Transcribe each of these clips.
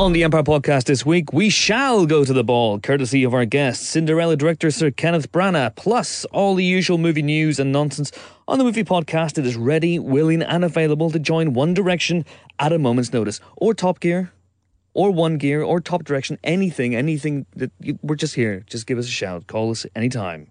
On the Empire podcast this week, we shall go to the ball, courtesy of our guest, Cinderella director Sir Kenneth Branagh, plus all the usual movie news and nonsense on the movie podcast. It is ready, willing, and available to join One Direction at a moment's notice, or Top Gear, or One Gear, or Top Direction, anything, anything that you, we're just here. Just give us a shout. Call us anytime.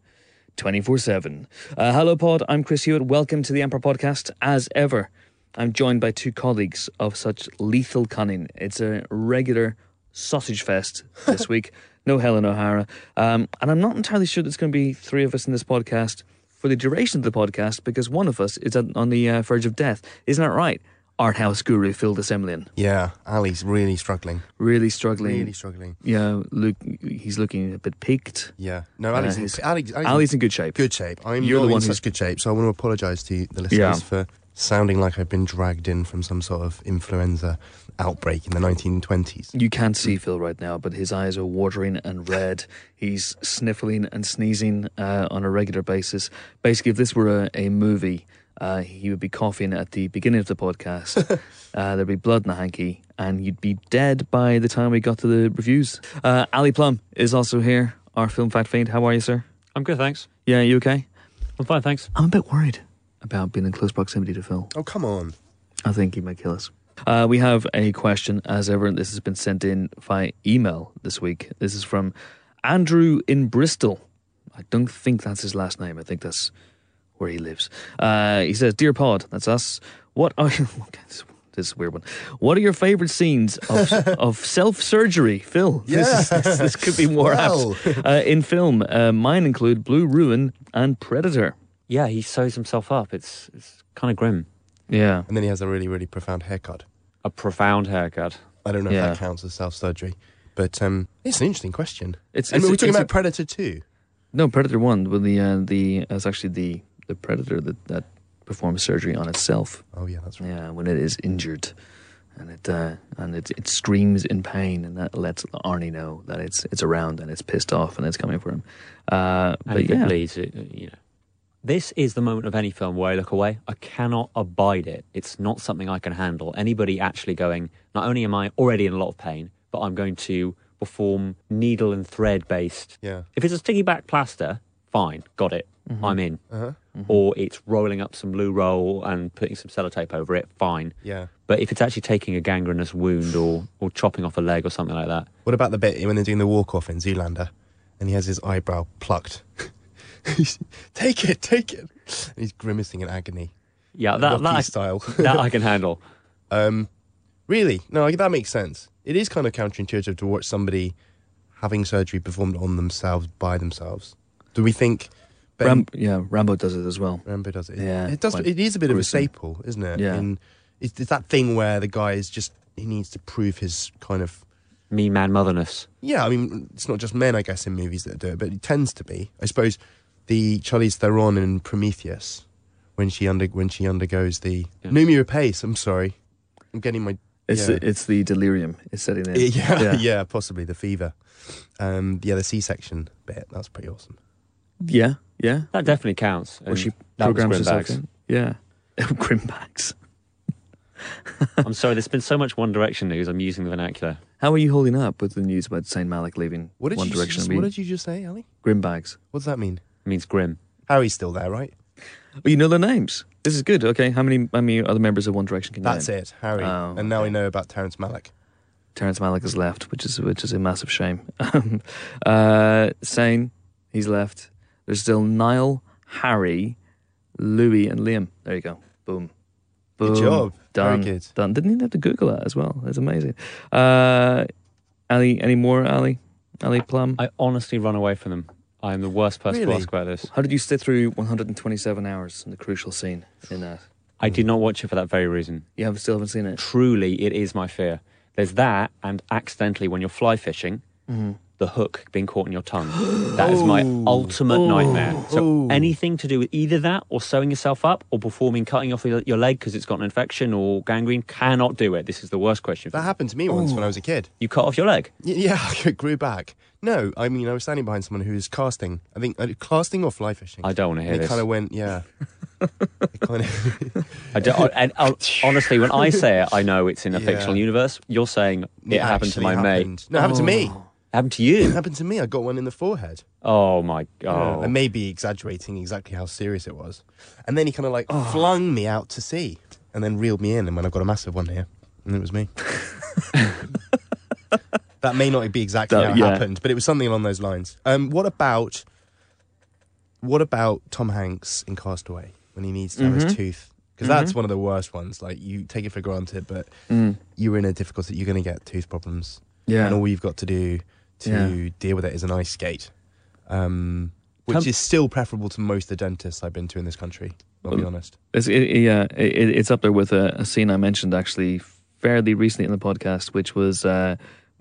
24 7. Uh, hello, Pod. I'm Chris Hewitt. Welcome to the Empire Podcast. As ever, I'm joined by two colleagues of such lethal cunning. It's a regular sausage fest this week. No Helen O'Hara. Um, and I'm not entirely sure there's going to be three of us in this podcast for the duration of the podcast because one of us is on the uh, verge of death. Isn't that right? Art house guru Phil de Semlyen. Yeah, Ali's really struggling. Really struggling. Really struggling. Yeah, look, he's looking a bit peaked. Yeah. No, Ali's, Uh, in, Ali, Ali's, Ali's in good shape. good shape. I'm You're the one who's- good shape, so I want to apologise to the listeners Yeah. for sounding like I've been dragged in from some sort of influenza outbreak in the 1920s. You can't see Phil right now, but his eyes are watering and red. He's sniffling and sneezing uh, on a regular basis. Basically, if this were a, a movie, uh, he would be coughing at the beginning of the podcast. uh, there'd be blood in the hanky, and you'd be dead by the time we got to the reviews. Uh, Ali Plumb is also here, our film fact fiend. How are you, sir? I'm good, thanks. Yeah, you okay? I'm fine, thanks. I'm a bit worried about being in close proximity to Phil. Oh, come on. I think he might kill us. Uh, we have a question, as ever. This has been sent in via email this week. This is from Andrew in Bristol. I don't think that's his last name. I think that's where he lives. Uh, he says, "Dear Pod, that's us. What are okay, this, is weird one? What are your favourite scenes of of self surgery, Phil? This, is, this, this could be more Well. apt uh, in film. Uh, mine include Blue Ruin and Predator. Yeah, he sews himself up. It's it's kind of grim. Yeah, And then he has a really, really profound haircut. A profound haircut. I don't know Yeah. if that counts as self surgery, but um, it's an interesting question. It's- and it's- we're talking it's a- about Predator 2. No, Predator One. Well, the uh, the it's actually the the predator that that performs surgery on itself. Oh, yeah, that's right. Yeah, when it is injured, and it uh, and it it screams in pain, and that lets Arnie know that it's it's around and it's pissed off and it's coming for him. Uh, And but if yeah, it bleeds, it, you know. This is the moment of any film where I look away. I cannot abide it. It's not something I can handle. Anybody actually going, not only am I already in a lot of pain, but I'm going to perform needle and thread based. Yeah. If it's a sticky back plaster, fine, got it. I'm in. Uh-huh. Or it's rolling up some loo roll and putting some sellotape over it, fine. Yeah. But if it's actually taking a gangrenous wound or, or chopping off a leg or something like that, What about the bit when they're doing the walk off in Zoolander and he has his eyebrow plucked? He's, take it, take it. And he's grimacing in agony. yeah, that, Rocky that, I, style. that I can handle. Um, really? No, that makes sense. It is kind of counterintuitive to watch somebody having surgery performed on themselves by themselves. Do we think Ben Ram- yeah, Rambo does it as well. Rambo does it? Yeah, it does. It is a bit gruesome. of a staple, isn't it? Yeah. In, it's, it's that thing where the guy is just he needs to prove his kind of Me man motherness. yeah. I mean, it's not just men, I guess, in movies that do it, but it tends to be. I suppose the Charlize Theron in Prometheus when she under when she undergoes the Yeah. Noomi Rapace. I'm sorry, I'm getting my It's yeah. the, it's the delirium is setting in. yeah, yeah, possibly the fever. Um, yeah, the C-section bit. That's pretty awesome. yeah, yeah. That definitely counts. Where And she that was programs herself Grimbags. in. Yeah, Grimbags. I'm sorry, there's been so much One Direction news. I'm using the vernacular. How are you holding up with the news about Zayn Malik leaving What did One you Direction? just, What did you just say, Ali? Grimbags. What does that mean? It means grim. Harry's still there, right? Oh, you know their names. This is good. Okay, how many how many other members of One Direction can you That's name? it, Harry. Oh, and now okay. we know about Terrence Malick. Terrence Malick has left, which is which is a massive shame. Um, uh, Zayn, he's left. There's still Niall, Harry, Louis, and Liam. There you go. Boom. Good Boom. job. Very Done. good. Done. Didn't even have to Google that as well. That's amazing. Uh, Ali, any more, Ali? Ali Plumb? I honestly run away from them. I am the worst person Really? to ask about this. How did you sit through 127 hours in the crucial scene in that? I did not watch it for that very reason. You haven't still haven't seen it. Truly, it is my fear. There's that, and accidentally, when you're fly fishing, Mm-hmm. the hook being caught in your tongue. That is my ultimate nightmare. So anything to do with either that, or sewing yourself up, or performing cutting off your, your leg because it's got an infection or gangrene, cannot do it. This is the worst question. That happened to me once when I was a kid. You cut off your leg. Y- Yeah, it grew back. No, I mean, I was standing behind someone who was casting. I think uh, casting or fly fishing. I don't want to hear and it this. kind of went, yeah. It kind of, I don't, and uh, honestly, when I say it, I know it's in a Yeah. fictional universe. You're saying it happened to actually my happened. mate. No, it happened to me. Oh. Happened to It you? happened to me. I got one in the forehead. Oh my god! I may be exaggerating exactly how serious it was. And then he kind of like Oh. flung me out to sea and then reeled me in. And when I got a massive one here, and it was me. that may not be exactly That- how it yeah. happened, but it was something along those lines. Um, what about what about Tom Hanks in Castaway when he needs to have Mhm. his tooth? Because that's one of the worst ones. Like you take it for granted, but Mm. you're in a difficulty. You're going to get tooth problems Yeah. and all you've got to do to Yeah. deal with it is an ice skate, um, which Come- is still preferable to most of the dentists I've been to in this country. I'll be honest. It's, it, it- yeah, it, it's up there with a, a scene I mentioned actually fairly recently in the podcast, which was uh,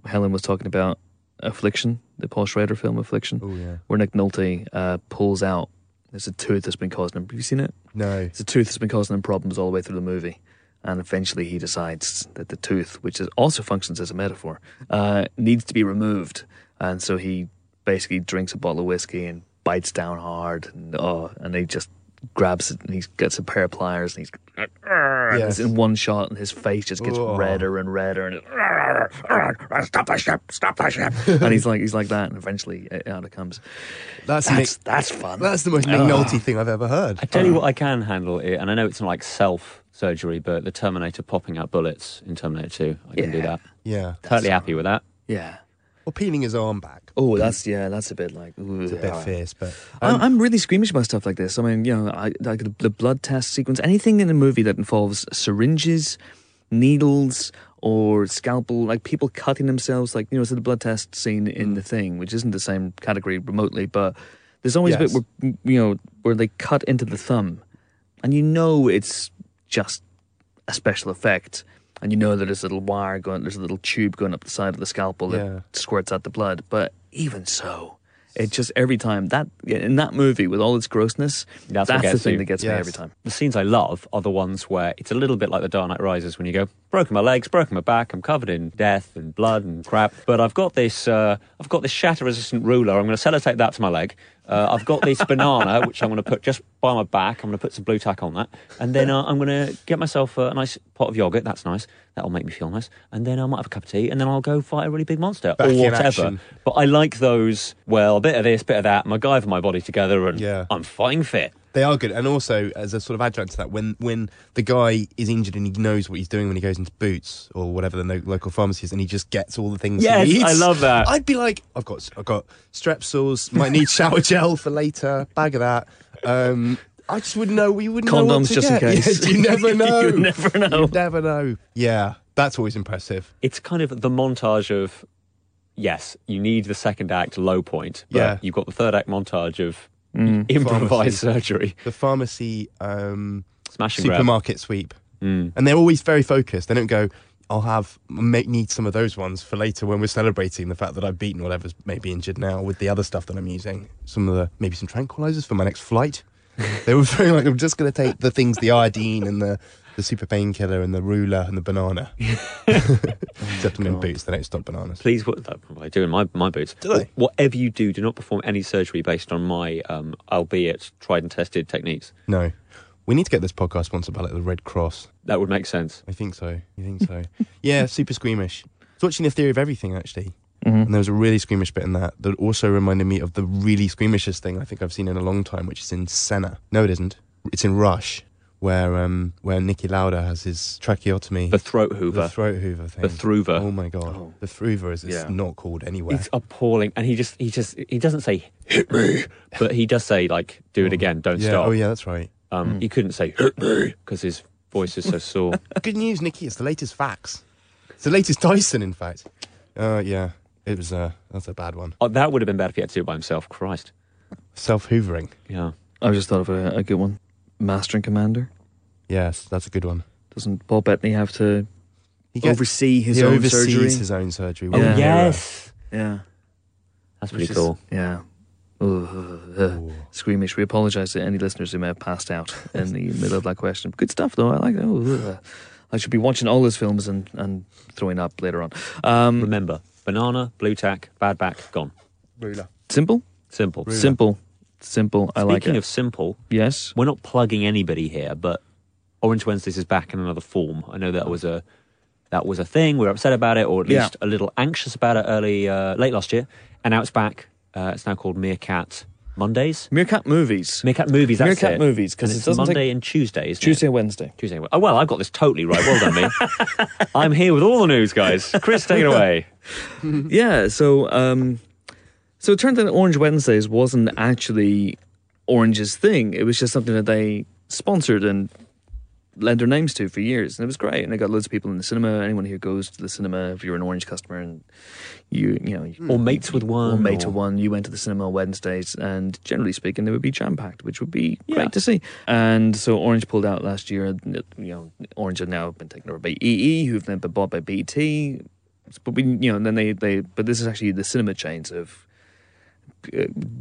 Helen was talking about Affliction, the Paul Schrader film Affliction, Oh yeah. where Nick Nolte uh, pulls out. There's a tooth that's been causing him. Have you seen it? No. It's a tooth that's been causing him problems all the way through the movie. And eventually he decides that the tooth, which is also functions as a metaphor, uh, needs to be removed. And so he basically drinks a bottle of whiskey and bites down hard. And, oh, and he just grabs it and he gets a pair of pliers and he's and Yes. in one shot and his face just gets Oh. redder and redder and stop the ship, stop the ship. and he's like he's like that and eventually uh, out it comes. That's That's Nick, that's fun. that's the most Nick Oh. Nolte thing I've ever heard. I tell you what, I can handle it, and I know it's not like self surgery, but the Terminator popping out bullets in Terminator Two, I can do that. Yeah. Totally happy with that. yeah. Or peeling his arm back. Oh, that's yeah, that's a bit like ooh, It's a bit yeah. fierce, but I- um, I'm really squeamish about stuff like this. I mean, you know, I, like the, the blood test sequence, anything in a movie that involves syringes, needles, or scalpel, like people cutting themselves, like, you know, so the blood test scene in The Thing, which isn't the same category remotely, but there's always a bit where, you know, where they cut into the thumb, and you know it's just a special effect. And you know that there's a little wire going, there's a little tube going up the side of the scalpel that Yeah. squirts out the blood. But even so, it just every time that in that movie with all its grossness, That's that's, the thing you. that gets me every time. The scenes I love are the ones where it's a little bit like the Dark Knight Rises when you go, broken my legs, broken my back, I'm covered in death and blood and crap, but I've got this, uh, I've got this shatter-resistant ruler. I'm going to sellotape that to my leg. Uh, I've got this banana which I'm going to put just by my back. I'm going to put some blue tack on that, and then uh, I'm going to get myself a nice pot of yogurt. That's nice. That'll make me feel nice. And then I might have a cup of tea, and then I'll go fight a really big monster Back or whatever. But I like those. Well, a bit of this, bit of that. MacGyver my body together, and Yeah. I'm fighting fit. They are good, and also as a sort of adjunct to that, when when the guy is injured and he knows what he's doing when he goes into Boots or whatever the no- local pharmacy is, and he just gets all the things. Yes, he needs, I love that. I'd be like, I've got I've got strepsils, might need shower gel for later, bag of that. Um, I just wouldn't know. We wouldn't know Condoms just in case. You never know. You never know. You never know. Yeah, that's always impressive. it's kind of the montage of yes, you need the second act low point, but Yeah. you've got the third act montage of Mm. improvised Pharmacy. surgery, The pharmacy um, smash and grab. supermarket sweep. Mm. and they're always very focused. They don't go, "I'll have make need some of those ones for later when we're celebrating the fact that I've beaten whatever's maybe injured now with the other stuff that I'm using. Some of the maybe some tranquilizers for my next flight." they were very like, "I'm just going to take the things, the iodine and the the super painkiller and the ruler and the banana." Except I'm in boots; they don't stop bananas. Please, what that's what I do in my, my boots. Do they? Whatever you do, do not perform any surgery based on my, um, albeit tried and tested techniques. No, we need to get this podcast sponsored by like the Red Cross. That would make sense. I think so. You think so? yeah, super squeamish. I was watching The theory of everything actually. Mhm. And there was a really squeamish bit in that that also reminded me of the really squeamishest thing I think I've seen in a long time, which is in Senna. No, it isn't. It's in Rush, where um where Niki Lauda has his tracheotomy. The throat hoover. The throat hoover thing. The thruver. Oh my god. Oh. The thruver is Yeah. not called anywhere. It's appalling, and he just he just he doesn't say hit me, but he does say like do it again, don't yeah. stop. Oh yeah, that's right. Um, he couldn't say hit me because his voice is so sore. Good news, Niki. It's the latest facts. It's the latest Dyson, in fact. Uh, yeah. It was uh, that's a bad one. oh, that would have been bad if he had to do it by himself. Christ. Self hoovering. Yeah. I just thought of a, a good one. Master and Commander. Yes, that's a good one. Doesn't Paul Bettany have to He gets- oversee his he own oversees surgery? his own surgery. Oh, with a mirror. yes. yeah. That's Which pretty is- cool. Yeah. Ugh, Ooh. squeamish. We apologise to any listeners who may have passed out in the middle of that question. Good stuff, though. I like it. Oh, ugh. I should be watching all those films and, and throwing up later on. Um, Remember, banana, blue tack, bad back, gone. Ruler. simple? Simple. Really? Simple. Simple. I like Speaking of simple, yes. we're not plugging anybody here, but Orange Wednesdays is back in another form. I know that was a that was a thing. We were upset about it, or at Yeah. least a little anxious about it early, uh, late last year, and now it's back. Uh, it's now called Meerkat Mondays. Meerkat movies. Meerkat movies. That's Meerkat it. movies, 'cause And it it's doesn't take- Monday and Tuesday. Isn't Tuesday It? and Wednesday. Tuesday. Oh well, I've got this totally right. Well done, me. I'm here with all the news, guys. Chris, take it away. Yeah, so um so it turned out Orange Wednesdays wasn't actually Orange's thing. It was just something that they sponsored and lent their names to for years. And it was great. And they got loads of people in the cinema. Anyone who goes to the cinema, if you're an Orange customer and you you know Or mates with one. or mate to one, you went to the cinema on Wednesdays, and generally speaking, they would be jam packed, which would be Yeah. great to see. And so Orange pulled out last year. You know, Orange have now been taken over by EE, who've then been bought by BT. But we, you know, and then they, they, but this is actually the cinema chains uh,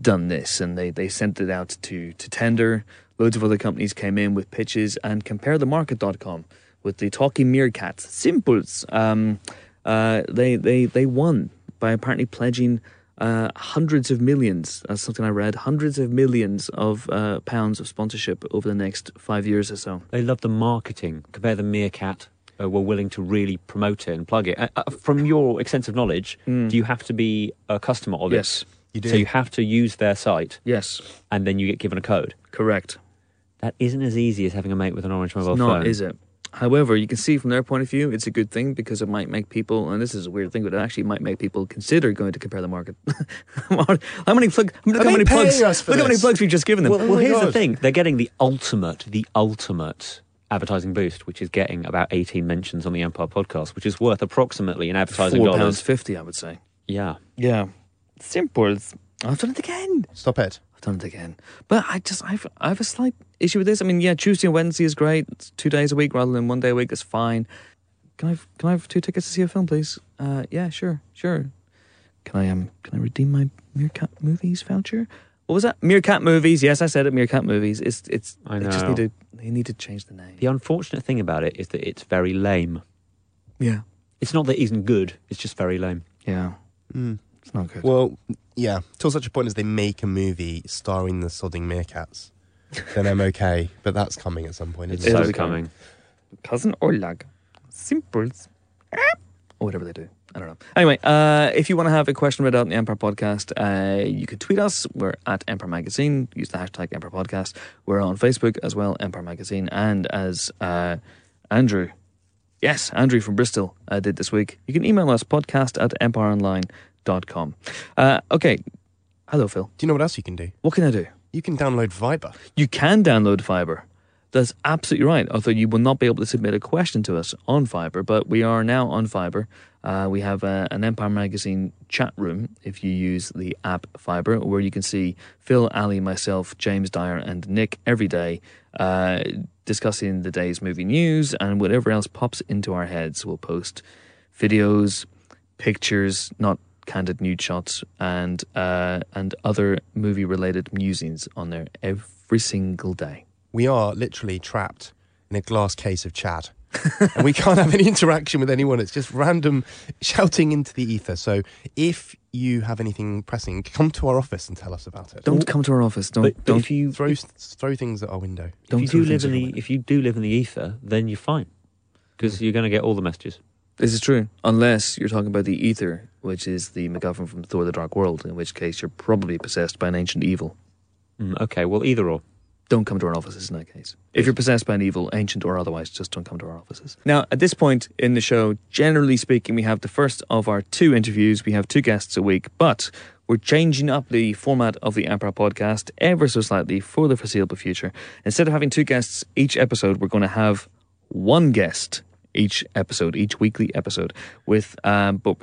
done this, and they they sent it out to to tender. Loads of other companies came in with pitches, and comparethemarket.com with the talking meerkats, simples. Um, uh, they they they won by apparently pledging uh, hundreds of millions. That's something I read. Hundreds of millions of uh, pounds of sponsorship over the next five years or so. They love the marketing. Compare the Meerkat. Uh, were willing to really promote it and plug it. Uh, uh, from your extensive knowledge, do you have to be a customer of. Yes. it? You do. So you have to use their site, Yes, and then you get given a code. correct. That isn't as easy as having a mate with an orange mobile It's phone. not, is it? However, you can see from their point of view, it's a good thing because it might make people, and this is a weird thing, but it actually might make people consider going to compare the market. how many plug, look Are how many plugs? us for Look how many plugs we've just given them. Well, Oh well my here's the thing: they're getting the ultimate, the ultimate advertising boost, which is getting about 18 mentions on the Empire podcast, which is worth approximately in advertising Four pounds dollars. fifty, I would say. Yeah, Yeah, simple. I've done it again. Stop it. I've done it again. But I just, I've, I have a slight issue with this. I mean, yeah, Tuesday and Wednesday is great. It's two days a week rather than one day a week. It's fine. Can I, have, can I have two tickets to see a film, please? Uh, yeah, sure, sure. Can I, um, can I redeem my Meerkat Movies voucher? What was that? Meerkat Movies. Yes, I said it. Meerkat Movies. It's, it's. I know. They just need to, they need to change the name. the unfortunate thing about it is that it's very lame. Yeah, It's not that it isn't good; it's just very lame. yeah. Mm. It's not good. Well, yeah, till such a point as they make a movie starring the sodding meerkats, then I'm okay. But that's coming at some point. It's Isn't It'll so it? coming. coming. cousin Orlag. Simples. Or whatever they do. I don't know. Anyway, uh, if you want to have a question read out in the Empire Podcast, uh, you could tweet us. We're at Empire Magazine. Use the hashtag Empire Podcast. We're on Facebook as well, Empire Magazine. And as uh, Andrew, yes, Andrew from Bristol uh, did this week, you can email us podcast at empireonline.com. Uh, okay. Hello, Phil. Do you know what else you can do? What can I do? You can download Viber. You can download Viber. That's absolutely right. Although you will not be able to submit a question to us on Viber, but we are now on Viber. Uh, we have uh, an Empire Magazine chat room if you use the app Viber, where you can see Phil, Ali, myself, James Dyer, and Nick every day uh, discussing the day's movie news and whatever else pops into our heads. We'll post videos, pictures, not candid nude shots, and uh, and other movie related musings on there every single day. We are literally trapped in a glass case of chat. and we can't have any interaction with anyone. It's just random shouting into the ether. So if you have anything pressing, come to our office and tell us about it. Don't come to our office. Don't But, but don't if you throw throw things at our window. don't if you do live in the if you do live in the ether, then you're fine because you're going to get all the messages. This is true, unless you're talking about the ether, which is the MacGuffin from Thor: The Dark World. In which case, you're probably possessed by an ancient evil. Mm, okay, well either or. Don't come to our offices in that case. If you're possessed by an evil, ancient or otherwise, just don't come to our offices. Now, at this point in the show, generally speaking, we have the first of our two interviews. We have two guests a week, but we're changing up the format of the Empire podcast ever so slightly for the foreseeable future. Instead of having two guests each episode, we're going to have one guest each episode, each weekly episode, with, um, but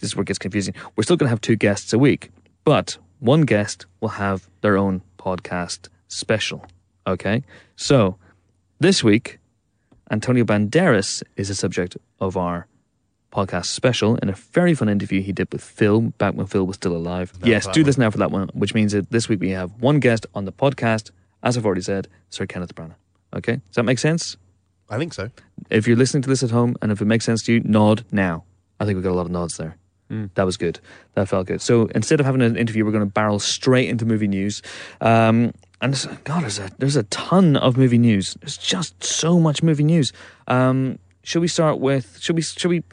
this is where it gets confusing. We're still going to have two guests a week, but one guest will have their own podcast special. Okay? So, this week, Antonio Banderas is the subject of our podcast special in a very fun interview he did with Phil back when Phil was still alive. No, yes, do this now for that one, which means that this week we have one guest on the podcast, as I've already said, Sir Kenneth Branagh. Okay? Does that make sense? I think so. If you're listening to this at home and if it makes sense to you, nod now. I think we've got a lot of nods there. That was good. That felt good. So instead of having an interview, we're going to barrel straight into movie news. Um, and God, there's a there's a ton of movie news. There's just so much movie news. Um, should we start with? Should we? Should we?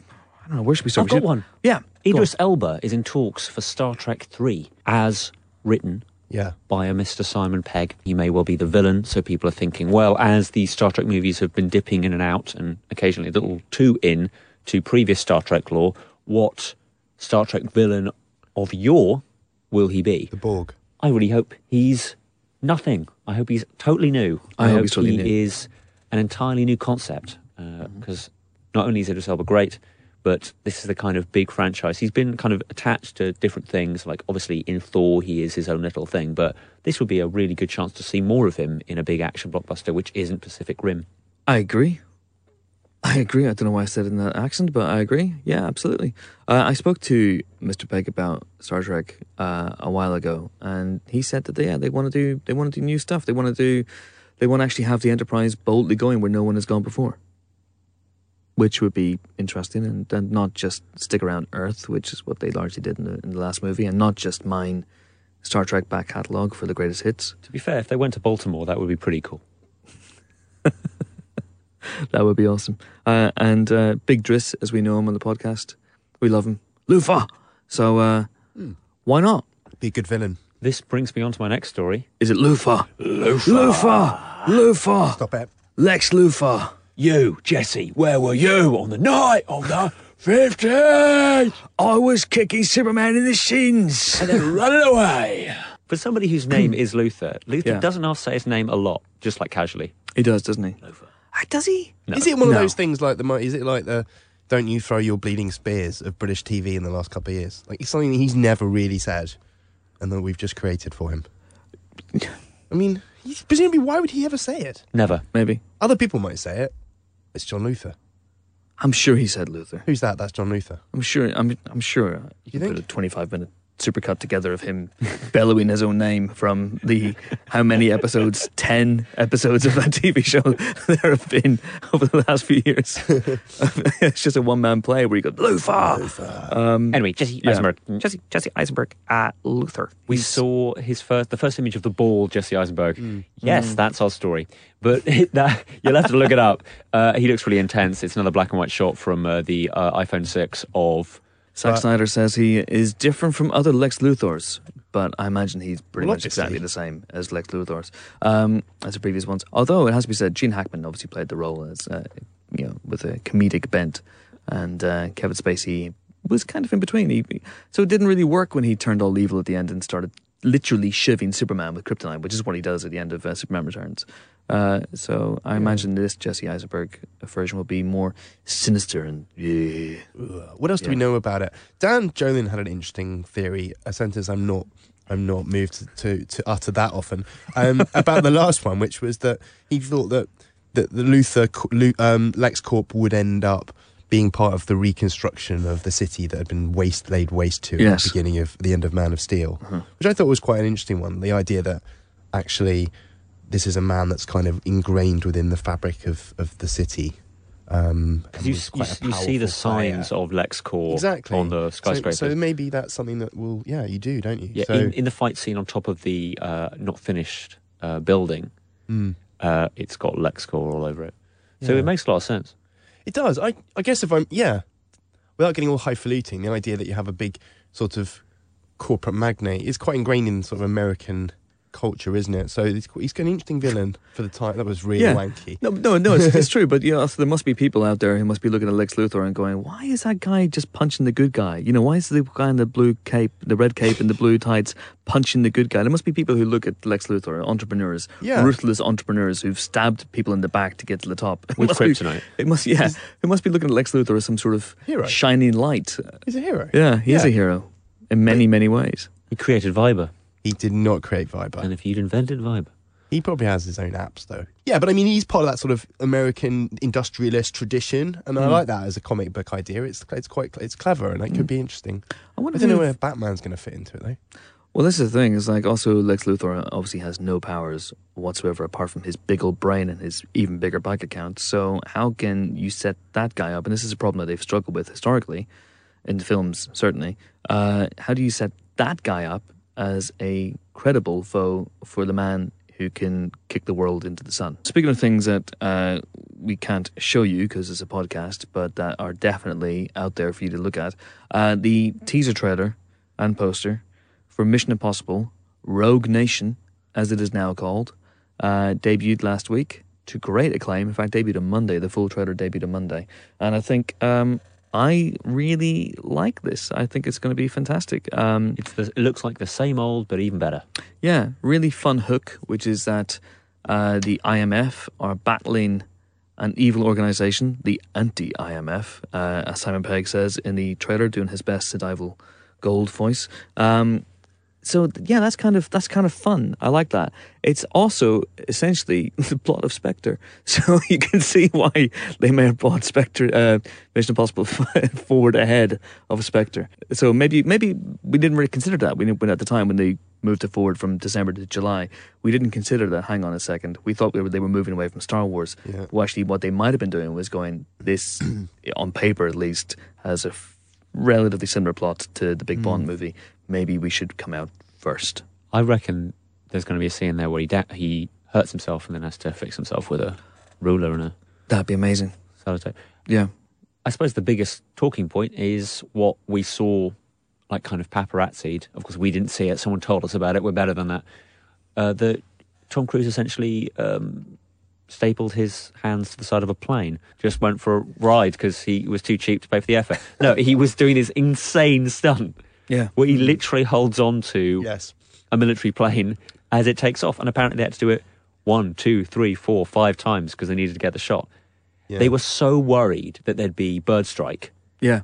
I don't know. Where should we start? I've We got should- one. Yeah. go on. Idris Elba is in talks for Star Trek 3 as written Yeah. by a Mr. Simon Pegg. He may well be the villain, so people are thinking, well, as the Star Trek movies have been dipping in and out and occasionally a little too in to previous Star Trek lore, what Star Trek villain of yore will he be? The Borg. I really hope he's nothing. I hope he's totally new. I hope he's totally he new. is an entirely new concept uh, mm-hmm. because not only is Idris Elba great, but this is the kind of big franchise. He's been kind of attached to different things. Like obviously in Thor, he is his own little thing, but this would be a really good chance to see more of him in a big action blockbuster, which isn't Pacific Rim. I agree. I agree. I don't know why I said it in that accent, but I agree. Yeah, absolutely. Uh, I spoke to Mr. Pegg about Star Trek uh, a while ago, and he said that they, yeah, they want to do they want to do new stuff. They want to do they want to actually have the Enterprise boldly going where no one has gone before, which would be interesting, and, and not just stick around Earth, which is what they largely did in the, in the last movie, and not just mine Star Trek back catalogue for the greatest hits. To be fair, if they went to Baltimore, that would be pretty cool. That would be awesome. Uh, and uh, Big Driss, as we know him on the podcast, we love him. Lufa! So uh, why not? Be a good villain. This brings me on to my next story. Is it Lufa? Lufa! Lufa! Lufa! Stop it. Lex Lufa! You, Jesse, where were you on the night of the 15th? I was kicking Superman in the shins. and then running away. For somebody whose name is Luther, Luther Yeah. doesn't have to say his name a lot, just like casually. He does, doesn't he? Ah, Does he? Is it one of No. those things like the? mo- Is it like the? Don't you throw your bleeding spears of British TV in the last couple of years? Like it's something he's never really said, and that we've just created for him. I mean, he's, presumably, why would he ever say it? Never. Maybe. Other people might say it. It's John Luther. I'm sure he said Luther. Who's that? That's John Luther. I'm sure. I'm. I'm sure. You, can think? put a 25 minute supercut together of him bellowing his own name from the how many episodes? 10 episodes of that TV show there have been over the last few years. it's just a one man play where you go Luther. Um, Anyway, Jesse Yeah. Eisenberg. Jesse, Jesse Eisenberg, uh, Luther. We saw his first, the first image of the ball, Jesse Eisenberg. Mm. Yes, that's our story. But that, you'll have to look it up. Uh, he looks really intense. It's another black and white shot from uh, the uh, iPhone 6 of. Zack Snyder says he is different from other Lex Luthors, but I imagine he's pretty Well, much exactly obviously. the same as Lex Luthor's um, as the previous ones. Although it has to be said, Gene Hackman obviously played the role as uh, you know with a comedic bent, and uh, Kevin Spacey was kind of in between. He, so it didn't really work when he turned all evil at the end and started literally shivving Superman with kryptonite, which is what he does at the end of uh, Superman Returns. Uh, so I imagine this Jesse Eisenberg version will be more sinister and yeah. What else do we know about it? Dan Jolin had an interesting theory, a sentence I'm not I'm not moved to, to, to utter that often, um, about the last one, which was that he thought that, that the Luther um, LexCorp would end up being part of the reconstruction of the city that had been waste laid waste to Yes. at the beginning of the end of Man of Steel, which I thought was quite an interesting one. The idea that actually this is a man that's kind of ingrained within the fabric of, of the city. Um, You, you, you see the powerful player. signs of LexCorp exactly on the So- skyscrapers. So, maybe that's something that will, yeah, you do, don't you? Yeah, so, in, in the fight scene on top of the uh, not finished uh, building, mm. uh, it's got LexCorp all over it. So Yeah. it makes a lot of sense. it does. I, I guess if I'm, yeah, without getting all highfalutin, the idea that you have a big sort of corporate magnate is quite ingrained in sort of American culture, isn't it? So he's, he's got an interesting villain for the time. That was really Yeah. wanky. No, no, no. It's, it's true, but you know, also there must be people out there who must be looking at Lex Luthor and going, "Why is that guy just punching the good guy? You know, why is the guy in the blue cape, the red cape, and the blue tights punching the good guy?" There must be people who look at Lex Luthor, entrepreneurs, Yeah. ruthless entrepreneurs who've stabbed people in the back to get to the top. It With must be- kryptonite. It must, yeah, it must be looking at Lex Luthor as some sort of Hero. shining light. He's a hero. Yeah, he is a hero in many, many ways. He created Viber, He did not create Viber. and if you'd invented Viber, He probably has his own apps though. Yeah, but I mean, he's part of that sort of American industrialist tradition, and I Mm. like that as a comic book idea. It's it's quite it's clever, and it could be interesting. I I wonder don't know if- where Batman's going to fit into it though. Well, this is the thing. Is like also Lex Luthor obviously has no powers whatsoever apart from his big old brain and his even bigger bank account. So how can you set that guy up? And this is a problem that they've struggled with historically. in the films, certainly. Uh, how do you set that guy up as a credible foe for the man who can kick the world into the sun? Speaking of things that uh, we can't show you because it's a podcast, but that are definitely out there for you to look at, uh, the teaser trailer and poster for Mission Impossible Rogue Nation, as it is now called, uh, debuted last week to great acclaim. In fact, debuted on Monday. The full trailer debuted on Monday, and I think um, I really like this. I think it's going to be fantastic. Um, It's the, it looks like the same old, but even better. yeah, really fun hook, which is that uh, the IMF are battling an evil organization, the anti IMF, uh, as Simon Pegg says in the trailer, doing his best Sid Ivel gold voice. Um, so yeah, that's kind of that's kind of fun. I like that. It's also essentially the plot of Spectre, so you can see why they may have brought Spectre, uh, Mission Impossible forward ahead of Spectre. So maybe maybe we didn't really consider that. We didn't when at the time when they moved it forward from December to July, we didn't consider that. Hang on a second, we thought we were, they were moving away from Star Wars. Yeah. Well, actually, what they might have been doing was going this, on paper at least, has a relatively similar plot to the Big Bond movie. Maybe we should come out first. I reckon there's going to be a scene there where he da- he hurts himself and then has to fix himself with a ruler and a That'd be amazing. sellotape. Yeah. I suppose the biggest talking point is what we saw, like kind of paparazzied. Of course, we didn't see it. Someone told us about it. We're better than that. Uh, that Tom Cruise essentially um, stapled his hands to the side of a plane. Just went for a ride because he was too cheap to pay for the effort. No, he was doing this insane stunt Yeah. where he literally holds on to Yes. a military plane as it takes off. And apparently they had to do it one, two, three, four, five times because they needed to get the shot. Yeah. They were so worried that there'd be bird strike, Yeah.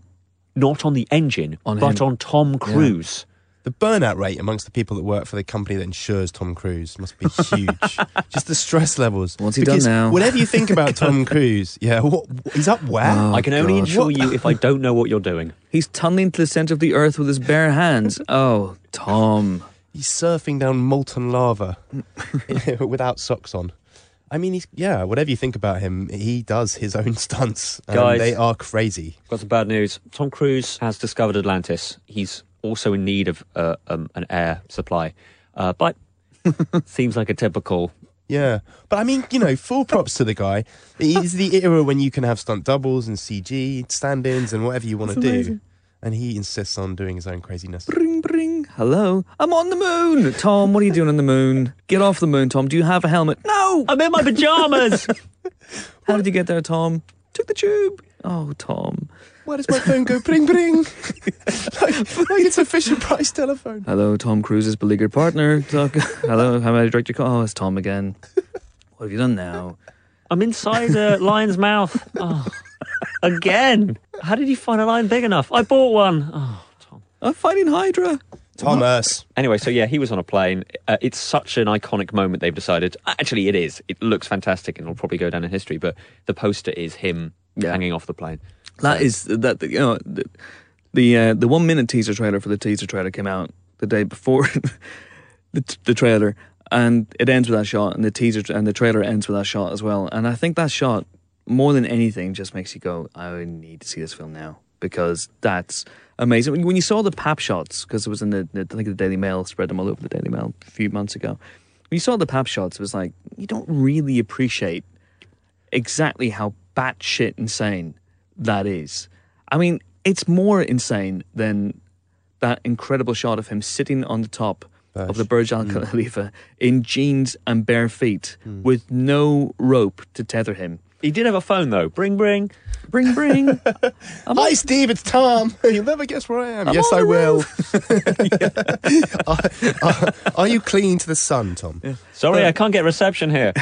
not on the engine, On but him. on Tom Cruise. The burnout rate amongst the people that work for the company that insures Tom Cruise must be huge. Just the stress levels. What's he done now? Whatever you think about Tom Cruise, yeah, what, he's up where? Oh, I can only God. insure you if I don't know what you're doing. He's tunneling to the center of the earth with his bare hands. Oh, Tom. He's surfing down molten lava without socks on. I mean, he's yeah. Whatever you think about him, he does his own stunts, and Guys. they are crazy. Got some bad news. Tom Cruise has discovered Atlantis. He's also in need of uh, um, an air supply, uh, but seems like a typical. Yeah, but I mean, you know, full props to the guy. It is the era when you can have stunt doubles and CG stand-ins and whatever you want to do, and he insists on doing his own craziness. Bring, bring. Hello. I'm on the moon. Tom, what are you doing on the moon? Get off the moon, Tom. Do you have a helmet? No. I'm in my pajamas. How did you get there, Tom? Took the tube. Oh, Tom. Why does my phone go bring bring? like, like it's a Fisher Price telephone. Hello, Tom Cruise's beleaguered partner. Talk. Hello, how may I direct your call? Oh, it's Tom again. What have you done now? I'm inside a lion's mouth. Oh, again. How did you find a lion big enough? I bought one. Oh, Tom. I'm fighting Hydra. Thomas. Anyway, so yeah, he was on a plane. Uh, it's such an iconic moment. They've decided. Actually, it is. It looks fantastic, and it'll probably go down in history. But the poster is him Yeah. hanging off the plane. That is that you know the the, uh, the one minute teaser trailer for the teaser trailer came out the day before the, t- the trailer, and it ends with that shot, and the teaser tr- and the trailer ends with that shot as well. And I think that shot more than anything just makes you go, I need to see this film now because that's amazing. When, you saw the pap shots, because it was in the, the I think the Daily Mail spread them all over the Daily Mail a few months ago. When you saw the pap shots, it was like you don't really appreciate exactly how batshit insane that is. I mean, it's more insane than that incredible shot of him sitting on the top of the Burj Al mm. Khalifa in jeans and bare feet mm. with no rope to tether him. He did have a phone though. Bring, bring. Bring, bring. Hi, Steve. It's Tom. You'll never guess where I am. yes, I will. are, are- are you clinging to the sun, Tom? Sorry, uh, I can't get reception here.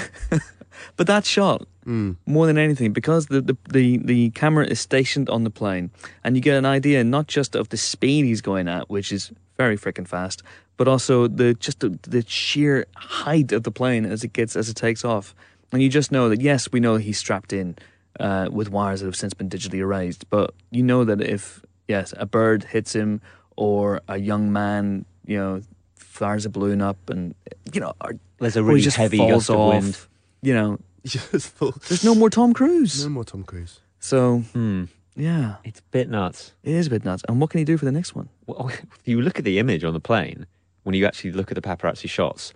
But that shot, more than anything, because the, the, the, the camera is stationed on the plane, and you get an idea not just of the speed he's going at, which is very freaking fast, but also the just the, the sheer height of the plane as it gets as it takes off, and you just know that yes, we know he's strapped in uh, with wires that have since been digitally erased, but you know that if yes, a bird hits him or a young man, you know, fires a balloon up, and you know, or, There's a or he really just heavy falls gust of off, wind. you know. there's no more Tom Cruise. No more Tom Cruise. So Hmm. Yeah, It's a bit nuts. it is a bit nuts. And what can he do for the next one? Well, if you look at the image on the plane, when you actually look at the paparazzi shots,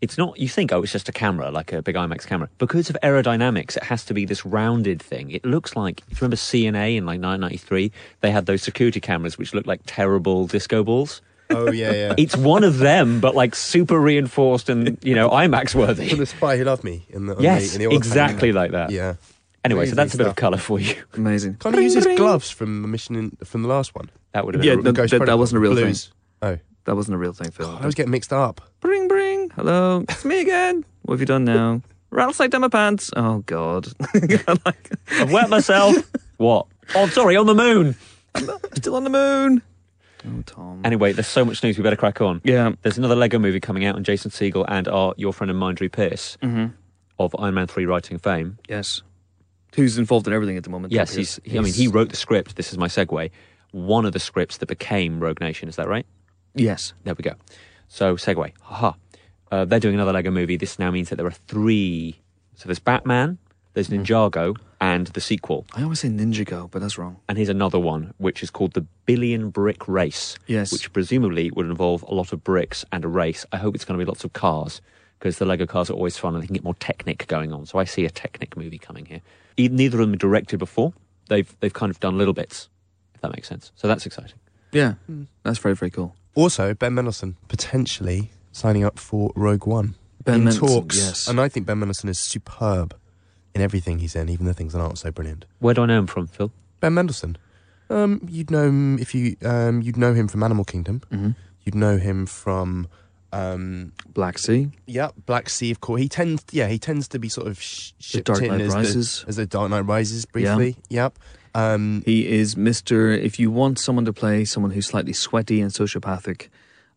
it's not, you think, oh, it's just a camera, like a big IMAX camera. Because of aerodynamics, it has to be this rounded thing. It looks like, if you remember C&A in like 1993, they had those security cameras which looked like terrible disco balls. Oh yeah, yeah. It's one of them, but like super reinforced and, you know, IMAX For worthy. the spy who loved me in the on Yes, the, in the exactly tank. like that. Yeah. Anyway, so that's a bit of colour for you. Amazing. Can't he use his gloves from the mission in, from the last one? That would have Yeah, been. no, Ghost that- that wasn't a real thing. Oh, That wasn't a real thing, Phil. God, I was getting mixed up. Bring, bring. Hello, it's me again. What have you done now? Rattlesnake down my pants. Oh God. I've wet myself. what? Oh, sorry, on the moon. still on the moon. Oh, Tom. Anyway, there's so much news. We better crack on. yeah. There's another Lego movie coming out, and Jason Segel and our your friend and mine, Drew Pearce, Mm-hmm. of Iron Man 3 writing fame. Yes. Who's involved in everything at the moment? Yes, he's, Pearce? he, I mean, he wrote the script. This is my segue. One of the scripts that became Rogue Nation. Is that right? Yes. There we go. So, segue. Haha. Uh, they're doing another Lego movie. This now means that there are three. So there's Batman, there's Hmm. Ninjago, and the sequel. I always say Ninja Go, but that's wrong. And here's another one, which is called the Billion Brick Race. Yes. Which presumably would involve a lot of bricks and a race. I hope it's going to be lots of cars because the Lego cars are always fun and they can get more Technic going on. So I see a Technic movie coming here. E- Neither of them directed before. They've they've kind of done little bits, if that makes sense. So that's exciting. Yeah. That's very, very cool. Also, Ben Mendelsohn potentially signing up for Rogue One. Ben in Mendelsohn, talks, yes. and I think Ben Mendelsohn is superb in everything he's in, even the things that aren't so brilliant. Where do I know him from, Phil? Ben Mendelsohn, um, you'd know him if you um, you'd know him from Animal Kingdom. hmm You'd know him from um, Black Sea. yeah, Black Sea. Of course, he tends yeah he tends to be sort of sh- shipped Dark in as Rises. the as the Dark Knight Rises briefly. Yep. Um, He is Mr. If you want someone to play someone who's slightly sweaty and sociopathic,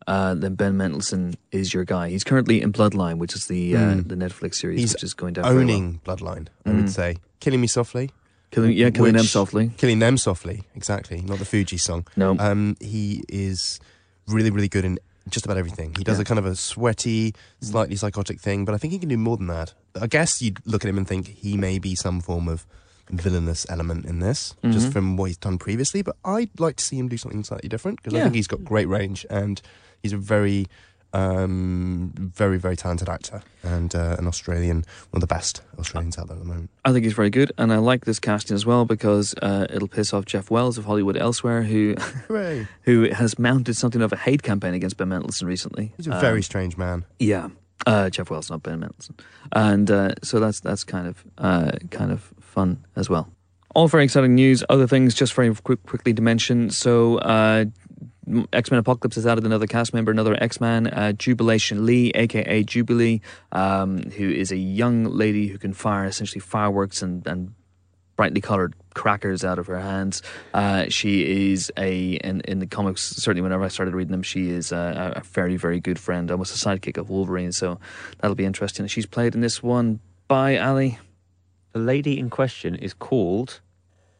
uh, then Ben Mendelsohn is your guy. He's currently in Bloodline, which is the uh, Mm. the Netflix series, He's which is going down very well. owning Bloodline, I Mm. would say. Killing Me Softly. Killing, yeah, killing them softly. Killing Them Softly, exactly. Not the Fuji song. No, Um, he is really, really good in just about everything. He does Yeah. a kind of a sweaty, slightly psychotic thing, but I think he can do more than that. I guess you'd look at him and think he may be some form of villainous element in this, just Mhm. from what he's done previously. But I'd like to see him do something slightly different because I think he's got great range and he's a very, um, very, very talented actor and uh, an Australian, one of the best Australians out there at the moment. I think he's very good, and I like this casting as well because uh, it'll piss off Jeff Wells of Hollywood Elsewhere, who who has mounted something of a hate campaign against Ben Mendelsohn recently. He's a Um, very strange man. Yeah, uh, Jeff Wells, not Ben Mendelsohn, and uh, so that's that's kind of uh, kind of fun as well. All very exciting news. Other things, just very quick, quickly to mention. So, uh, X Men Apocalypse has added another cast member, another X Man, uh, Jubilation Lee, aka Jubilee, um, who is a young lady who can fire essentially fireworks and, and brightly colored crackers out of her hands. Uh, she is a in, in the comics. Certainly, whenever I started reading them, she is a, a very very good friend, almost a sidekick of Wolverine. So that'll be interesting. She's played in this one by Ali The lady in question is called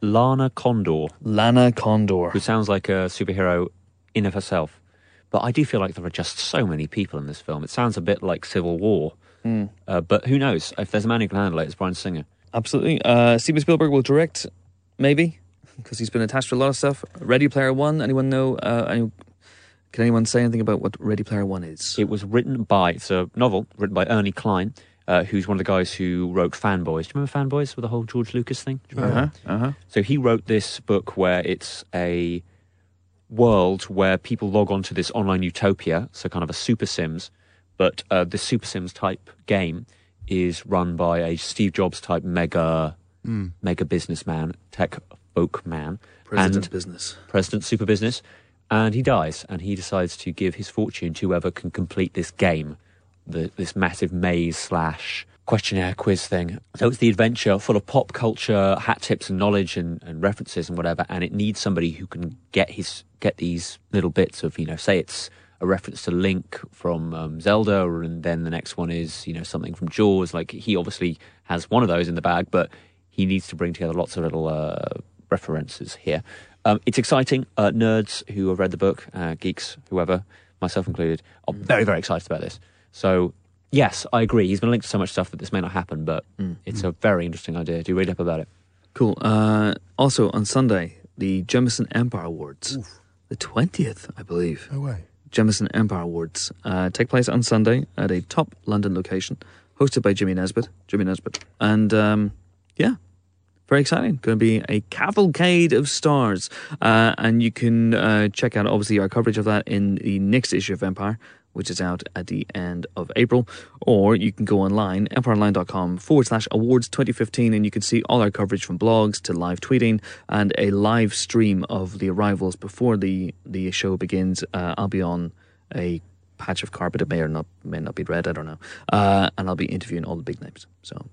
Lana Condor, Lana Condor. who sounds like a superhero in of herself. But I do feel like there are just so many people in this film. It sounds a bit like Civil War. Mm. Uh, but who knows? If there's a man who can handle it, it's Bryan Singer. Absolutely. Uh, Steven Spielberg will direct, maybe, because he's been attached to a lot of stuff. Ready Player One. Anyone know? Uh, any, can anyone say anything about what Ready Player One is? It was written by, it's a novel written by Ernie Cline, uh, who's one of the guys who wrote Fanboys. Do you remember Fanboys with the whole George Lucas thing? Uh-huh, Uh huh. So he wrote this book where it's a world where people log on to this online utopia, so kind of a Super Sims, but uh, the Super Sims type game is run by a Steve Jobs type mega Mm. mega businessman, tech folk man, President and business. president super business, and he dies, and he decides to give his fortune to whoever can complete this game, the, this massive maze slash questionnaire quiz thing. So it's the adventure full of pop culture, hat tips and knowledge and, and references and whatever, and it needs somebody who can get his get these little bits of you know, say it's a reference to Link from um, Zelda, and then the next one is you know something from Jaws. Like he obviously has one of those in the bag, but he needs to bring together lots of little uh, references here. Um, it's exciting. Uh, nerds who have read the book, uh, geeks, whoever, myself included, are very, very excited about this. So, yes, I agree. He's been linked to so much stuff that this may not happen, but Mm. it's a very interesting idea. Do you read up about it. Cool. Uh, also on Sunday, the Jameson Empire Awards, the twentieth, I believe. No way. Jameson Empire Awards uh, take place on Sunday at a top London location, hosted by Jimmy Nesbitt. Jimmy Nesbitt, and um, yeah, very exciting. Going to be a cavalcade of stars, uh, and you can uh, check out obviously our coverage of that in the next issue of Empire. Which is out at the end of April, or you can go online, empireonline.com forward slash awards 2015, and you can see all our coverage from blogs to live tweeting and a live stream of the arrivals before the, the show begins. Uh, I'll be on a patch of carpet. It may or not may not be red. I don't know. Uh, and I'll be interviewing all the big names. So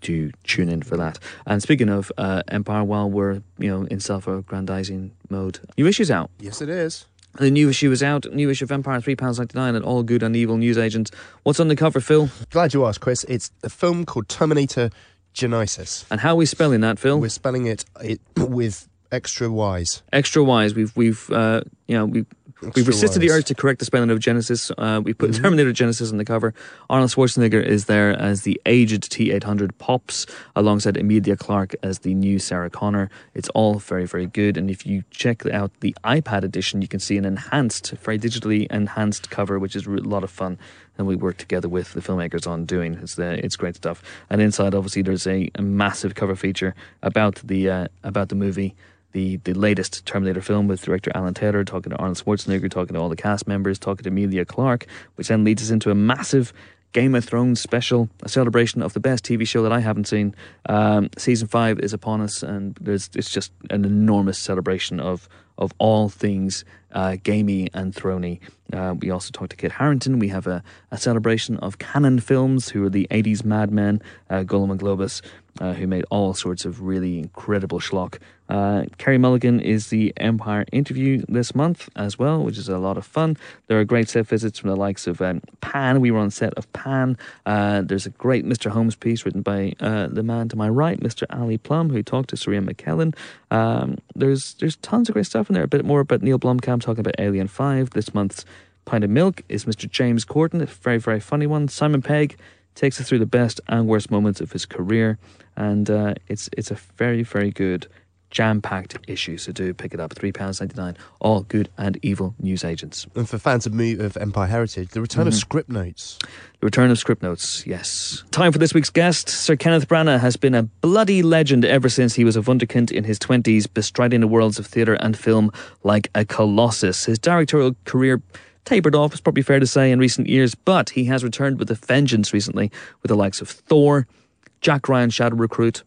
do tune in for that. And speaking of uh, Empire, while we're you know in self-aggrandizing mode, new issues out. Yes, it is. The new issue is out. New issue of Empire, three pounds ninety nine, and all good and evil news agents. What's on the cover, Phil? Glad you asked, Chris. It's a film called Terminator Genisys. And how are we spelling that, Phil? We're spelling it, it with extra Y's. Extra wise. We've we've uh, you know we've we've Extra resisted the urge to correct the spelling of Genisys. Uh, we put Terminator Genisys on the cover. Arnold Schwarzenegger is there as the aged T eight hundred pops, alongside Emilia Clarke as the new Sarah Connor. It's all very very good. And if you check out the iPad edition, you can see an enhanced, very digitally enhanced cover, which is a lot of fun. And we work together with the filmmakers on doing. It's the, it's great stuff. And inside, obviously, there's a, a massive cover feature about the uh, about the movie the, the latest Terminator film with director Alan Taylor, talking to Arnold Schwarzenegger, talking to all the cast members, talking to Emilia Clarke, which then leads us into a massive Game of Thrones special, a celebration of the best TV show that I haven't seen. Um, season five is upon us, and there's it's just an enormous celebration of of all things uh, gamey and throny. Uh, we also talked to Kit Harington. We have a, a celebration of Cannon Films, who are the 80s madmen, uh, Golan and Globus, uh, who made all sorts of really incredible schlock. Uh, Carey Mulligan is the Empire interview this month as well, which is a lot of fun. There are great set visits from the likes of um, Pan. We were on set of Pan. Uh, there's a great Mr. Holmes piece written by uh, the man to my right, Mr. Ali Plumb, who talked to Sir Ian McKellen. Um, there's there's tons of great stuff in there. A bit more about Neil Blomkamp talking about Alien 5 this month's Pint of Milk is Mr. James Corden, a very, very funny one. Simon Pegg takes us through the best and worst moments of his career, and uh, it's it's a very, very good, jam-packed issue. So do pick it up. Three pounds ninety-nine. All good and evil news agents. And for fans of, me of Empire Heritage, the return of script notes. The return of script notes, yes. Time for this week's guest. Sir Kenneth Branagh has been a bloody legend ever since he was a wunderkind in his 20s, bestriding the worlds of theatre and film like a colossus. His directorial career tapered off, it's probably fair to say, in recent years, but he has returned with a vengeance recently with the likes of Thor, Jack Ryan Shadow Recruit,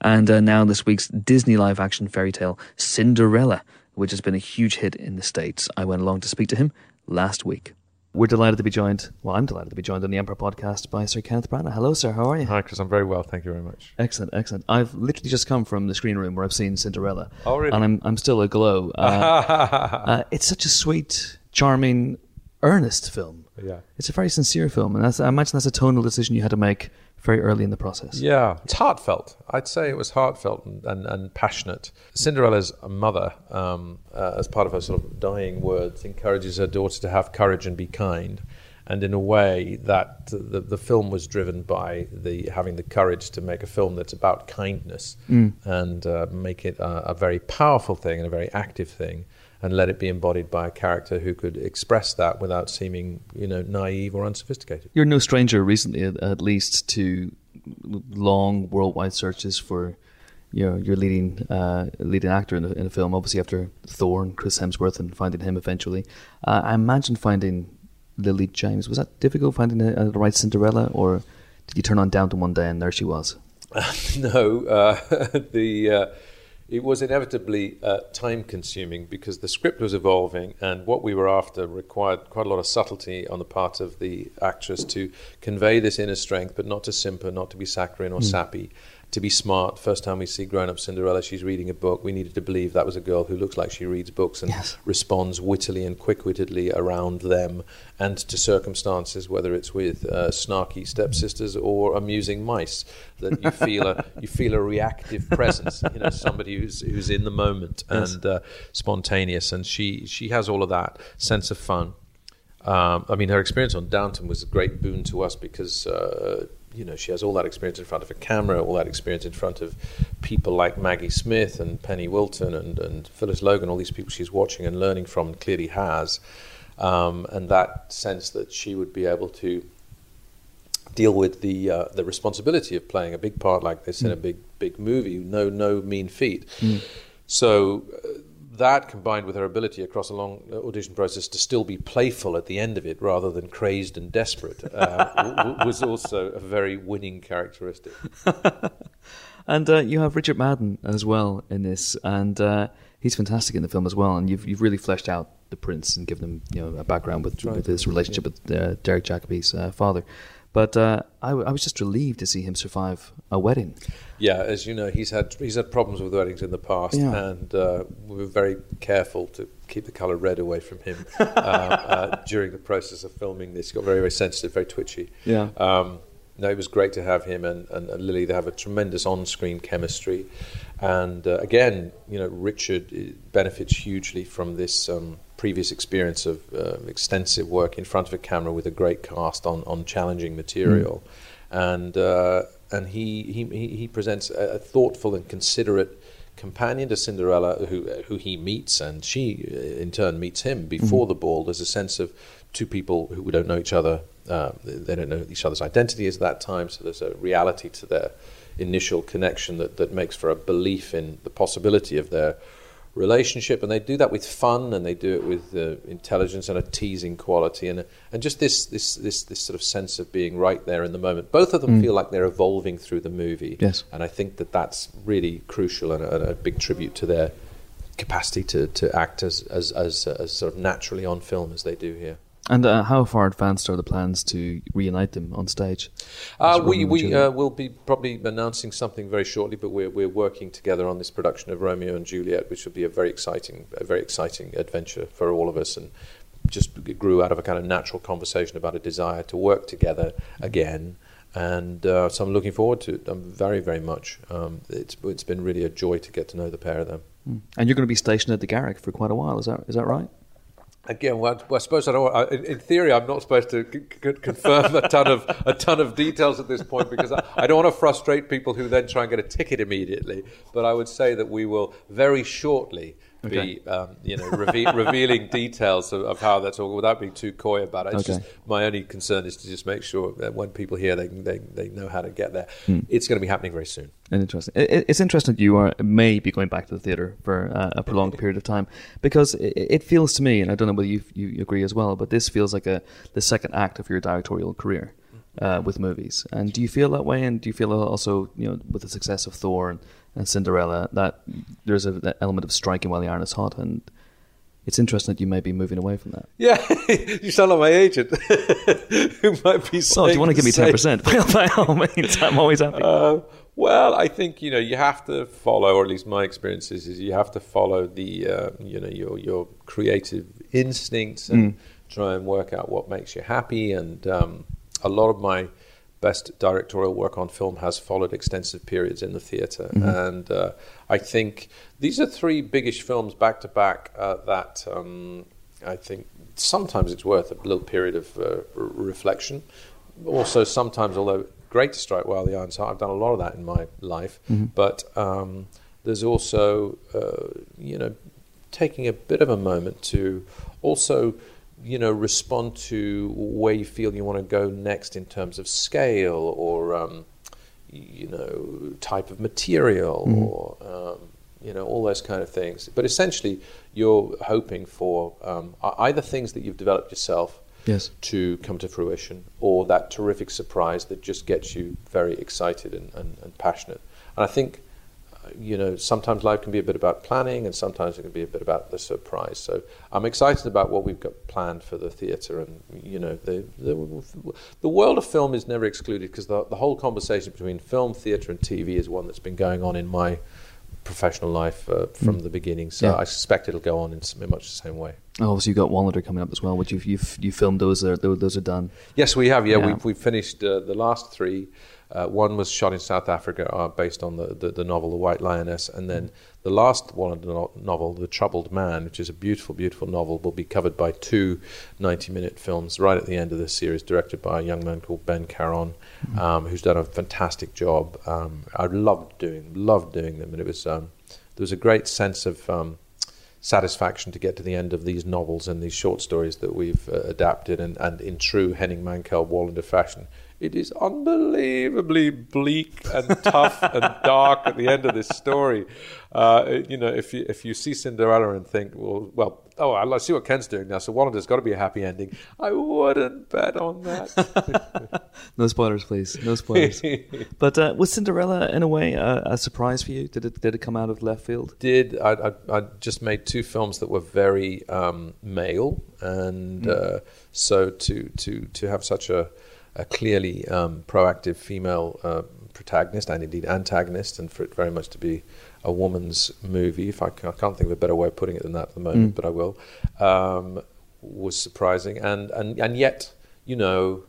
and uh, now this week's Disney live action fairy tale, Cinderella, which has been a huge hit in the States. I went along to speak to him last week. We're delighted to be joined, well, I'm delighted to be joined on the Empire podcast by Sir Kenneth Branagh. Hello, sir. How are you? Hi, Chris. I'm very well. Thank you very much. Excellent, excellent. I've literally just come from the screen room where I've seen Cinderella. Oh, really? And I'm, I'm still aglow. Uh, uh, it's such a sweet, charming, earnest film. Yeah. It's a very sincere film, and that's, I imagine that's a tonal decision you had to make very early in the process. Yeah, it's heartfelt. I'd say it was heartfelt and, and, and passionate. Cinderella's mother, um, uh, as part of her sort of dying words, encourages her daughter to have courage and be kind. And in a way, that the, the film was driven by the having the courage to make a film that's about kindness and uh, make it a, a very powerful thing and a very active thing, and let it be embodied by a character who could express that without seeming, you know, naive or unsophisticated. You're no stranger recently, at, least, to long worldwide searches for your your leading uh, leading actor in a, in a film. Obviously, after Thor and Chris Hemsworth, and finding him eventually. Uh, I imagine finding Lily James was that difficult finding a, a, the right Cinderella, or did you turn on Downton one day and there she was? no, uh, the uh, it was inevitably uh, time consuming because the script was evolving and what we were after required quite a lot of subtlety on the part of the actress to convey this inner strength, but not to simper, not to be saccharine or sappy. To be smart. First time we see grown up Cinderella, she's reading a book. We needed to believe that was a girl who looks like she reads books and Yes. responds wittily and quick wittedly around them and to circumstances, whether it's with uh, snarky stepsisters or amusing mice, that you feel a you feel a reactive presence, you know, somebody who's who's in the moment and uh, spontaneous, and she she has all of that sense of fun. Um, I mean, her experience on Downton was a great boon to us because uh, you know, she has all that experience in front of a camera, all that experience in front of people like Maggie Smith and Penny Wilton and, and Phyllis Logan, all these people she's watching and learning from, and clearly has. Um, and that sense that she would be able to deal with the uh, the responsibility of playing a big part like this in a big big movie, no no mean feat. So uh, that combined with her ability across a long audition process to still be playful at the end of it rather than crazed and desperate uh, w- w- was also a very winning characteristic. And uh, you have Richard Madden as well in this, and uh, he's fantastic in the film as well. And you've you've really fleshed out the prince and given him you know a background with, with his relationship with uh, Derek Jacobi's uh, father. But uh, I, w- I was just relieved to see him survive a wedding. Yeah, as you know, he's had he's had problems with weddings in the past, Yeah. and uh, we were very careful to keep the colour red away from him uh, uh, during the process of filming this. He got very very sensitive, very twitchy. Yeah. Um, no, it was great to have him and, and, and Lily. They have a tremendous on-screen chemistry, and uh, again, you know, Richard benefits hugely from this um, previous experience of uh, extensive work in front of a camera with a great cast on, on challenging material, and uh, and he, he he presents a, a thoughtful and considerate companion to Cinderella, who who he meets, and she uh, in turn meets him before the ball. There's a sense of two people who don't know each other. Uh, they don't know each other's identities at that time, so there's a reality to their initial connection that, that makes for a belief in the possibility of their relationship. And they do that with fun, and they do it with uh, intelligence and a teasing quality, and and just this this this this sort of sense of being right there in the moment. Both of them feel like they're evolving through the movie. Yes. And I think that that's really crucial and a, and a big tribute to their capacity to, to act as, as, as, as sort of naturally on film as they do here. And uh, how far advanced are the plans to reunite them on stage? Uh, we we uh, will be probably announcing something very shortly, but we're we're working together on this production of Romeo and Juliet, which will be a very exciting a very exciting adventure for all of us, and just grew out of a kind of natural conversation about a desire to work together again. And uh, so I'm looking forward to it. I'm very, very much. Um, it's it's been really a joy to get to know the pair of them. And you're going to be stationed at the Garrick for quite a while. Is that is that right? Again, well, I suppose I don't. In theory, I'm not supposed to c- c- confirm a ton of a ton of details at this point because I, I don't want to frustrate people who then try and get a ticket immediately. But I would say that we will very shortly Okay. be, um, you know, reve- revealing details of, of how that's all without being too coy about it. It's Okay. just my only concern is to just make sure that when people hear, they they, they know how to get there. Hmm. It's going to be happening very soon. And interesting. It, it- it's interesting that you are may be going back to the theatre for uh, a prolonged period of time because it, it feels to me, and I don't know whether you, you agree as well, but this feels like a the second act of your directorial career uh, with movies. And do you feel that way? And do you feel also, you know, with the success of Thor and, and Cinderella, that there's a, that element of striking while the iron is hot? And it's interesting that you may be moving away from that. Yeah, you sound like my agent, who might be. So, do you want to give me ten percent? By all means, I'm always happy. Uh, well, I think you know you have to follow, or at least my experience is, is you have to follow the uh, you know your your creative instincts and try and work out what makes you happy. And um, a lot of my best directorial work on film has followed extensive periods in the theater and uh, I think these are three biggish films back to back uh, that um, I think sometimes it's worth a little period of uh, r- reflection. Also, sometimes, although great to strike while the iron's hot, I've done a lot of that in my life. But um, there's also, uh, you know, taking a bit of a moment to also, you know, respond to where you feel you want to go next in terms of scale or, um, you know, type of material or, um, you know, all those kind of things. But essentially, you're hoping for um, either things that you've developed yourself Yes. to come to fruition, or that terrific surprise that just gets you very excited and, and, and passionate. And I think, you know, sometimes life can be a bit about planning, and sometimes it can be a bit about the surprise. So I'm excited about what we've got planned for the theatre, and you know, the the, the world of film is never excluded because the, the whole conversation between film, theatre, and TV is one that's been going on in my professional life uh, from the beginning. So Yeah. I suspect it'll go on in, in much the same way. Oh, obviously you've got Wallander coming up as well, which you've you've you filmed those are those, those are done. Yes, we have. Yeah, Yeah. we've, we've finished uh, the last three. Uh, one was shot in South Africa, uh, based on the, the, the novel The White Lioness, and then the last one of the no- novel, The Troubled Man, which is a beautiful, beautiful novel, will be covered by two 90-minute films right at the end of this series, directed by a young man called Ben Caron, um, who's done a fantastic job. Um, I loved doing, loved doing them, and it was um, there was a great sense of um, satisfaction to get to the end of these novels and these short stories that we've uh, adapted, and, and in true Henning Mankell Wallander fashion. It is unbelievably bleak and tough and dark at the end of this story. Uh, you know, if you if you see Cinderella and think, well, well, oh, I see what Ken's doing now, so Wallander's got to be a happy ending. I wouldn't bet on that. No spoilers, please. No spoilers. but uh, was Cinderella in a way uh, a surprise for you? Did it did it come out of left field? did I, I, I just made two films that were very um, male, and uh, so to to to have such a, a clearly um, proactive female uh, protagonist and indeed antagonist, and for it very much to be a woman's movie, if I, can, I can't think of a better way of putting it than that at the moment, but I will, um, was surprising, and and and yet you know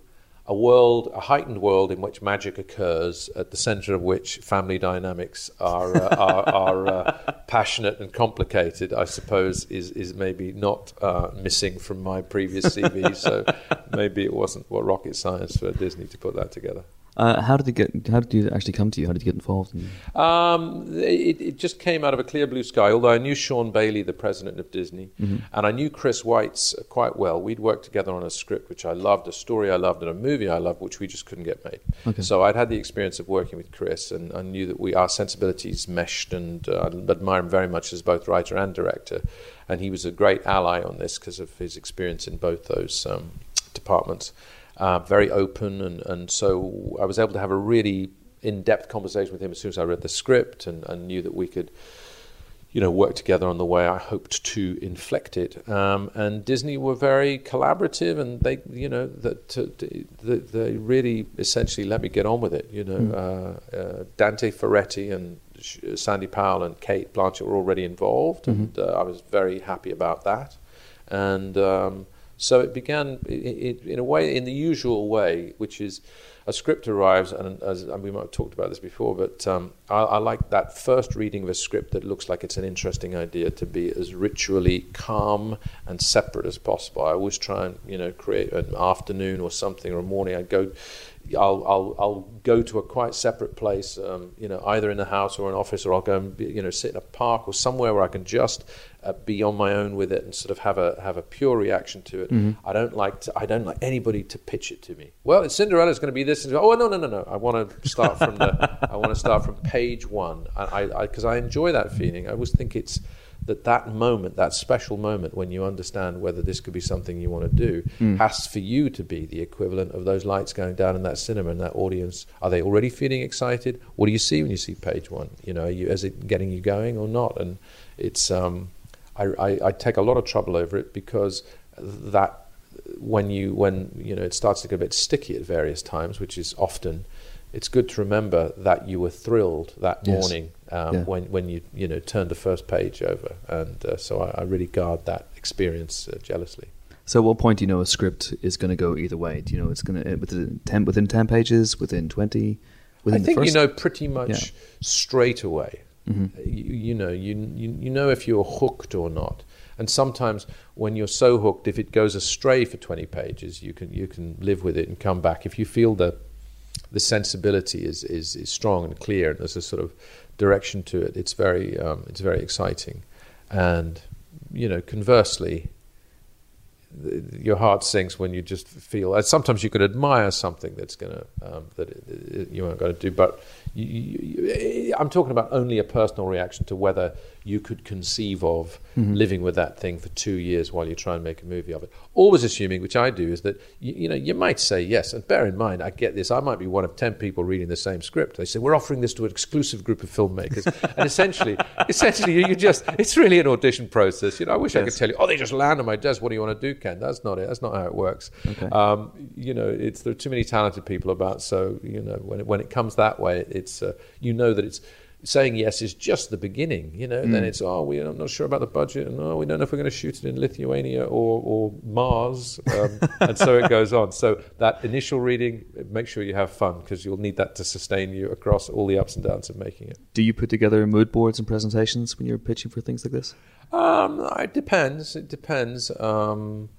a world, a heightened world in which magic occurs, at the centre of which family dynamics are uh, are, are uh, passionate and complicated. I suppose is is maybe not uh, missing from my previous CV. so maybe it wasn't what rocket science for Disney to put that together. Uh, how did it get? How did you actually come to you? How did you get involved? In, Um, it, it just came out of a clear blue sky. Although I knew Sean Bailey, the president of Disney, and I knew Chris Weitz quite well. We'd worked together on a script which I loved, a story I loved, and a movie I loved, which we just couldn't get made. Okay. So I'd had the experience of working with Chris, and I knew that we our sensibilities meshed, and uh, I admire him very much as both writer and director. And he was a great ally on this because of his experience in both those um, departments. Uh, very open, and, and so I was able to have a really in-depth conversation with him as soon as I read the script, and, and knew that we could you know, work together on the way I hoped to inflect it. Um, and Disney were very collaborative, and they, you know, that to, they, really essentially let me get on with it. You know, uh, uh, Dante Ferretti and Sh- Sandy Powell and Cate Blanchett were already involved, and uh, I was very happy about that. And um, so it began i i in a way, in the usual way, which is a script arrives, and as and we might have talked about this before, but um, I, I like that first reading of a script that looks like it's an interesting idea to be as ritually calm and separate as possible. I always try and you know create an afternoon or something or a morning. I go. I'll, I'll, I'll go to a quite separate place, um, you know, either in the house or an office, or I'll go and be, you know sit in a park or somewhere where I can just uh, be on my own with it and sort of have a have a pure reaction to it. I don't like to, I don't like anybody to pitch it to me. Well, Cinderella's going to be this. And, oh no no no no! I want to start from the I want to start from page one. I because I, I enjoy that feeling. I always think it's that that moment, that special moment when you understand whether this could be something you want to do, has for you to be the equivalent of those lights going down in that cinema and that audience. Are they already feeling excited? What do you see when you see page one? You know, are you, is it getting you going or not? And it's um, I, I, I take a lot of trouble over it because that when you when you know it starts to get a bit sticky at various times, which is often, it's good to remember that you were thrilled that Yes. morning um, Yeah. when when you you know turned the first page over, and uh, so I, I really guard that experience uh, jealously. so, at what point do you know a script is going to go either way? Do you know it's going to within ten within ten pages, within twenty, within I think you know pretty much Yeah. Mm-hmm. straight away. You, you know, you, you you know if you're hooked or not. And sometimes when you're so hooked, if it goes astray for 20 pages, you can you can live with it and come back. If you feel the the sensibility is, is, is strong and clear, and there's a sort of direction to it, it's very um, it's very exciting. And you know, conversely, th- your heart sinks when you just feel. Sometimes you could admire something that's going to um, that it, it, you aren't going to do, but you, you, I'm talking about only a personal reaction to whether you could conceive of living with that thing for two years while you try and make a movie of it. Always assuming, which I do, is that you, you know you might say yes, and bear in mind, I get this. I might be one of ten people reading the same script. They say we're offering this to an exclusive group of filmmakers, and essentially, essentially, you, just it's really an audition process. You know, I wish I could tell you, oh, they just land on my desk. What do you want to do, Ken? That's not it. That's not how it works. Um, you know, it's there are too many talented people about. So you know, when it, when it comes that way, it's uh, you know that it's saying yes is just the beginning, you know. Mm. Then it's oh, we, I'm not sure about the budget, and oh, we don't know if we're going to shoot it in Lithuania or, or Mars, um, and so it goes on. So that initial reading, make sure you have fun because you'll need that to sustain you across all the ups and downs of making it. Do you put together mood boards and presentations when you're pitching for things like this? Um, it depends. It depends. Um,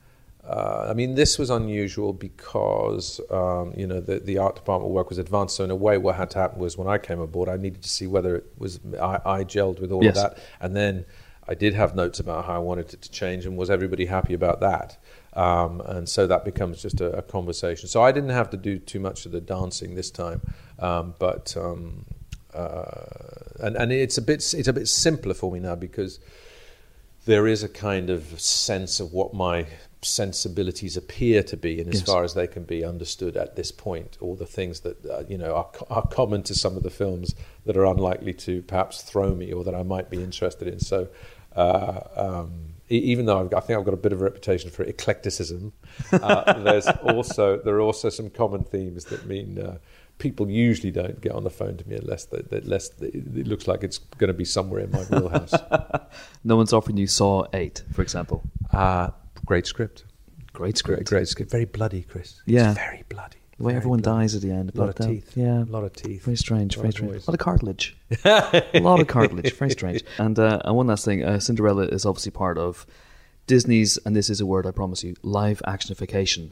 uh, I mean, this was unusual because um, you know the, the art department work was advanced. So in a way, what had to happen was when I came aboard, I needed to see whether it was I, I gelled with all Yes. of that, and then I did have notes about how I wanted it to change, and was everybody happy about that? Um, and so that becomes just a, a conversation. So I didn't have to do too much of the dancing this time, um, but um, uh, and and it's a bit it's a bit simpler for me now because there is a kind of sense of what my sensibilities appear to be, and as Yes. far as they can be understood at this point, all the things that uh, you know are, co- are common to some of the films that are unlikely to perhaps throw me or that I might be interested in. So. Uh, um, e- even though I've, I think I've got a bit of a reputation for eclecticism, uh, there's also there are also some common themes that mean uh, people usually don't get on the phone to me unless they, they, unless they, it looks like it's going to be somewhere in my wheelhouse. No one's offering you Saw 8, for example. Great script. Great Great, script. great script. Very bloody, Chris. Yeah. It's very bloody. The way Very everyone bloody. dies at the end. A lot of teeth. Yeah. A lot of teeth. Very strange, very strange. A lot of cartilage. a lot of cartilage. Very strange. And, uh, and one last thing uh, Cinderella is obviously part of Disney's, and this is a word I promise you, live actionification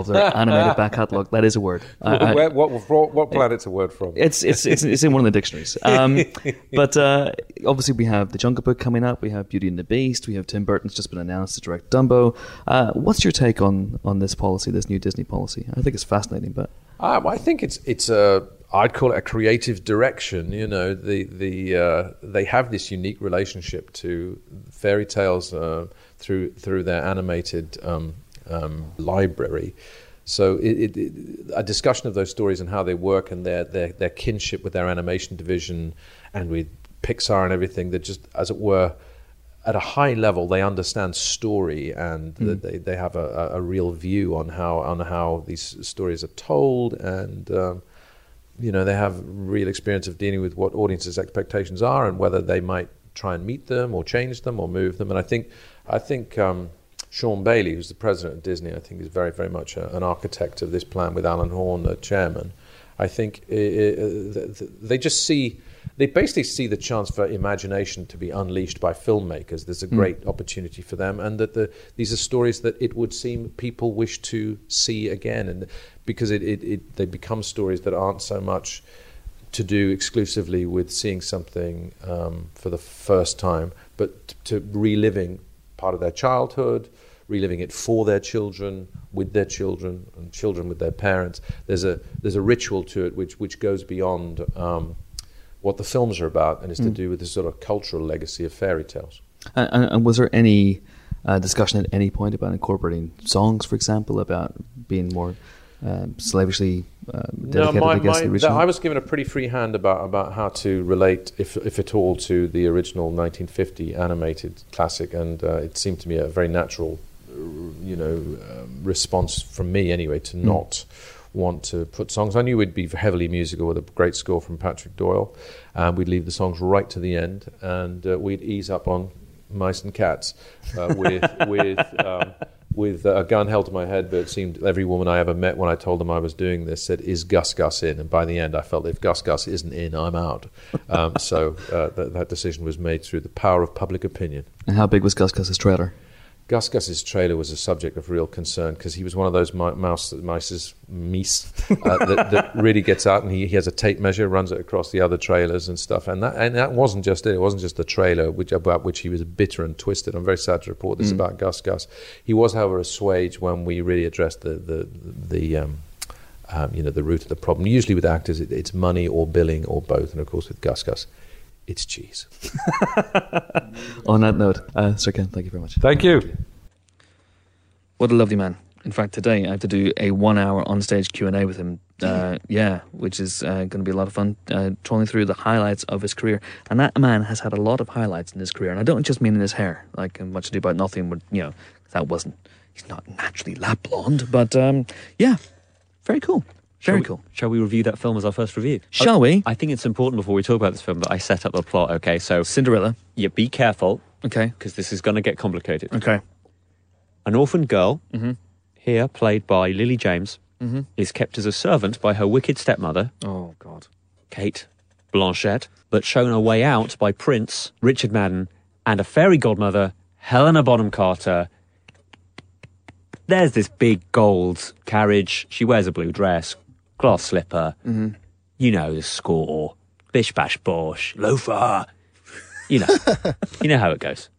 of their animated back catalogue. That is a word. I- Where, what, what, what planet's a word from? it's, it's, it's, it's in one of the dictionaries. Um, but uh, obviously, we have The Jungle Book coming up. We have Beauty and the Beast. We have Tim Burton's just been announced to direct Dumbo. Uh, what's your take on, on this policy, this new Disney policy? I think it's fascinating, but Um, I think it's it's a I'd call it a creative direction. You know, the the uh, they have this unique relationship to fairy tales uh, through through their animated um, um, library. So it, it, a discussion of those stories and how they work and their, their their kinship with their animation division and with Pixar and everything. That just, as it were, at a high level, they understand story and that they, they have a, a- a real view on how on how these stories are told, and um, you know they have real experience of dealing with what audiences' expectations are and whether they might try and meet them or change them or move them. And I think I think um, Sean Bailey, who's the president of Disney, I think is very very much a, an architect of this plan with Alan Horn, the chairman. I think uh, uh, th- th- they just see, they basically see the chance for imagination to be unleashed by filmmakers. There's a great opportunity for them, and that the, these are stories that it would seem people wish to see again, and because it, it, it they become stories that aren't so much to do exclusively with seeing something um, for the first time, but t- to reliving part of their childhood, reliving it for their children, with their children, and children with their parents. There's a there's a ritual to it which which goes beyond um, what the films are about, and is to do with this sort of cultural legacy of fairy tales. And, and, and was there any uh, discussion at any point about incorporating songs, for example, about being more um, slavishly um, dedicated, I guess, to the original? I was given a pretty free hand about, about how to relate, if, if at all, to the original 1950 animated classic, and uh, it seemed to me a very natural, uh, you know, um, response from me anyway to not want to put songs. I knew we'd be heavily musical with a great score from Patrick Doyle, and we'd leave the songs right to the end, and uh, we'd ease up on mice and cats uh, with with um, with a gun held to my head. But it seemed every woman I ever met when I told them I was doing this said, "Is Gus Gus in?" And by the end, I felt if Gus Gus isn't in, I'm out. Um, so uh, that, that decision was made through the power of public opinion. and how big was Gus Gus's trailer? Gus Gus's trailer was a subject of real concern because he was one of those mi- mouse, mice's, meese, uh, that, that really gets out and he, he has a tape measure, runs it across the other trailers and stuff. And that, and that wasn't just it. It wasn't just the trailer which, about which he was bitter and twisted. I'm very sad to report this about Gus Gus. He was, however, assuaged when we really addressed the, the, the um, um, you know, the root of the problem. Usually with actors, it, it's money or billing or both. And of course, with Gus Gus, it's cheese. On that note, uh, Sir Ken, thank you very much. Thank you. What a lovely man. In fact, today I have to do a one-hour on-stage Q and A with him. Uh, yeah, which is uh, going to be a lot of fun, uh, trolling through the highlights of his career. And that man has had a lot of highlights in his career, and I don't just mean in his hair, like in Much Ado About Nothing. But you know, that wasn't. He's not naturally lap blonde, but um, yeah, very cool. Very we- cool. Shall we review that film as our first review? Shall Oh, we? I think it's important before we talk about this film that I set up the plot. Okay, so Cinderella. yeah, be careful Okay. because this is going to get complicated. Okay. An orphan girl, Mm-hmm. here played by Lily James, is kept as a servant by her wicked stepmother, Oh God. Cate Blanchett, but shown her way out by Prince Richard Madden and a fairy godmother, Helena Bonham Carter. There's this big gold carriage. She wears a blue dress, glass slipper. Mm-hmm. You know the score. Bish bash bosh, loafer. You know, you know how it goes.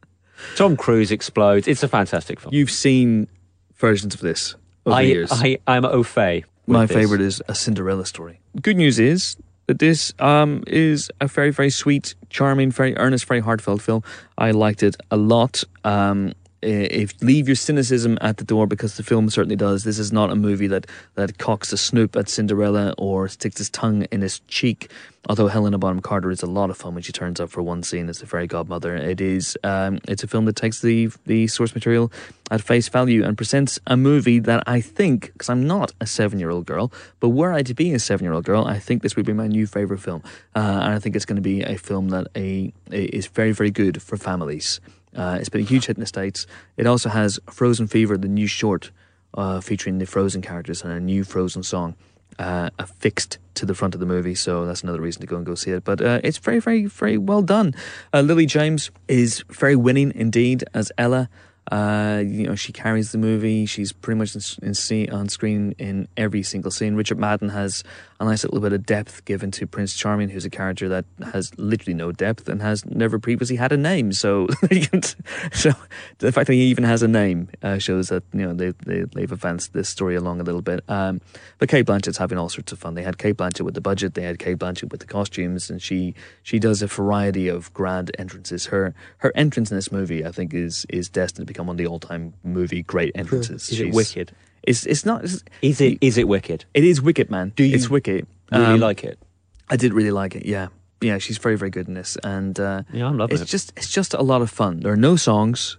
Tom Cruise explodes. It's a fantastic film. You've seen versions of this over I, the years. I, I'm au fait. My this. favorite is a Cinderella story. Good news is that this um, is a very, very sweet, charming, very earnest, very heartfelt film. I liked it a lot. Um, if leave your cynicism at the door because the film certainly does. This is not a movie that that cocks a snoop at Cinderella or sticks his tongue in his cheek. Although Helena Bonham Carter is a lot of fun when she turns up for one scene as the fairy godmother. It is um, it's a film that takes the the source material at face value and presents a movie that I think because I'm not a seven year old girl, but were I to be a seven year old girl, I think this would be my new favorite film, uh, and I think it's going to be a film that a, a is very very good for families. Uh, it's been a huge hit in the states. It also has Frozen Fever, the new short uh, featuring the Frozen characters and a new Frozen song uh, affixed to the front of the movie. So that's another reason to go and go see it. But uh, it's very, very, very well done. Uh, Lily James is very winning indeed as Ella. Uh, you know, she carries the movie. She's pretty much in, in on screen in every single scene. Richard Madden has a nice little bit of depth given to Prince Charming, who's a character that has literally no depth and has never previously had a name. So, so the fact that he even has a name uh, shows that you know they, they they've advanced this story along a little bit. Um, but Cate Blanchett's having all sorts of fun. They had Cate Blanchett with the budget. They had Cate Blanchett with the costumes, and she she does a variety of grand entrances. Her her entrance in this movie, I think, is is destined to become one of the all time movie great entrances. Is it She's- wicked? It's it's not. It's, Is it? Is it wicked? it is wicked, man. Do you It's wicked. Really Um, like it? I did really like it. Yeah, yeah. She's very, very good in this, and uh, Yeah, I'm loving it's it. just it's just a lot of fun. There are no songs,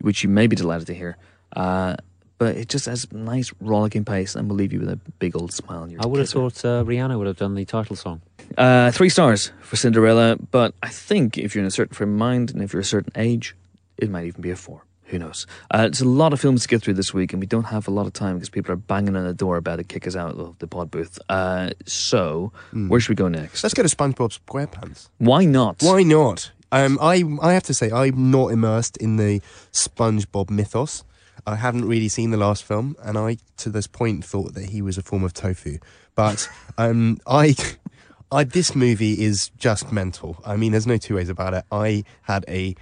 which you may be delighted to hear, uh, but it just has a nice rollicking pace and will leave you with a big old smile on your. I would have kisser. thought uh, Rihanna would have done the title song. Uh, three stars for Cinderella, but I think if you're in a certain frame of mind and if you're a certain age, it might even be a four. Who knows? Uh, it's a lot of films to get through this week, and we don't have a lot of time because people are banging on the door about to kick us out of the pod booth. Uh, so, where should we go next? Let's go to SpongeBob SquarePants. Why not? Why not? Um, I I have to say I'm not immersed in the SpongeBob mythos. I haven't really seen the last film, and I to this point thought that he was a form of tofu. But um, I, I this movie is just mental. I mean, there's no two ways about it. I had a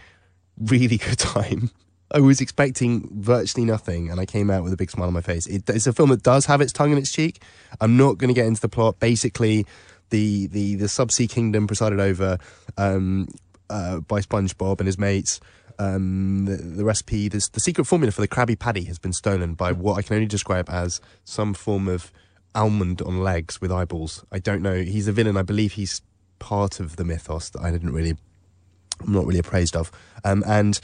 really good time. I was expecting virtually nothing, and I came out with a big smile on my face. It, it's a film that does have its tongue in its cheek. I'm not going to get into the plot. Basically, the the the subsea kingdom presided over um, uh, by SpongeBob and his mates. Um, the, the recipe, this, the secret formula for the Krabby Patty has been stolen by what I can only describe as some form of almond on legs with eyeballs. I don't know. He's a villain. I believe he's part of the mythos that I didn't really I'm not really appraised of. Um, and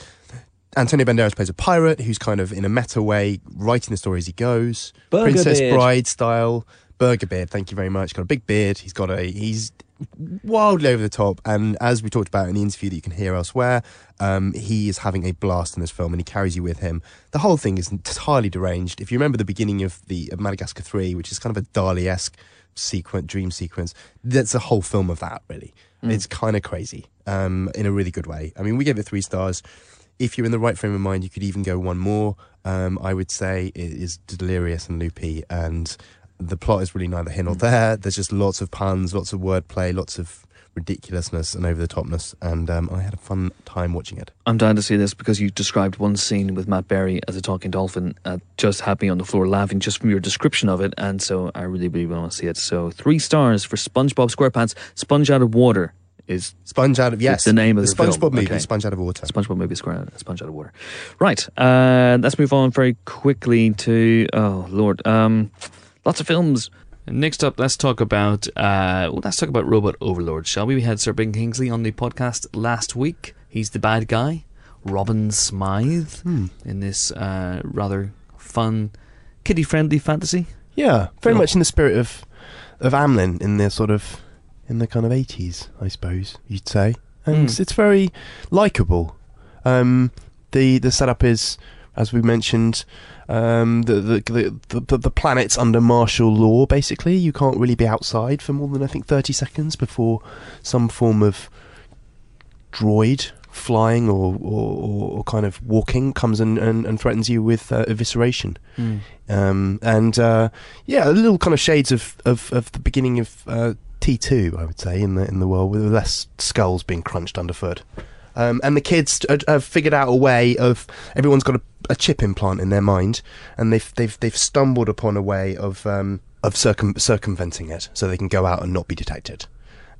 Antonio Banderas plays a pirate who's kind of in a meta way writing the story as he goes, Burger Princess beard. Bride style. Burger beard, thank you very much. Got a big beard. He's got a he's wildly over the top. And as we talked about in the interview that you can hear elsewhere, um, he is having a blast in this film, and he carries you with him. The whole thing is entirely deranged. If you remember the beginning of the of Madagascar Three, which is kind of a Dali esque sequence, dream sequence, that's a whole film of that. Really, it's kind of crazy um, in a really good way. I mean, we gave it three stars. If you're in the right frame of mind, you could even go one more. Um, I would say it is delirious and loopy, and the plot is really neither here nor there. There's just lots of puns, lots of wordplay, lots of ridiculousness and over the topness, and um, I had a fun time watching it. I'm dying to see this because you described one scene with Matt Berry as a talking dolphin. Uh, just had me on the floor laughing just from your description of it, and so I really, really want to see it. So three stars for SpongeBob SquarePants. Sponge out of water is Sponge out of yes, the name of the the film. SpongeBob movie, Okay. Sponge out of water. SpongeBob movie Square Sponge out of water. Right. Uh, let's move on very quickly to oh lord, um, lots of films. Next up, let's talk about uh, well, let's talk about Robot Overlord, shall we? We had Sir Ben Kingsley on the podcast last week. He's the bad guy, Robin Smythe, in this uh, rather fun, kiddie-friendly fantasy. Yeah, very Film. much in the spirit of of Amblin in the sort of in the kind of eighties, I suppose you'd say, and Mm. it's very likable. Um, the the setup is, as we mentioned, um, the, the, the the the planet's under martial law. Basically, you can't really be outside for more than I think thirty seconds before some form of droid flying or or, or, or kind of walking comes and, and, and threatens you with uh, evisceration. Mm. Um, and uh, yeah, a little kind of shades of, of, of the beginning of uh, T two, I would say, in the in the world with less skulls being crunched underfoot. Um, and the kids have figured out a way of everyone's got a, a chip implant in their mind, and they've they've they've stumbled upon a way of um, of circum- circumventing it, so they can go out and not be detected.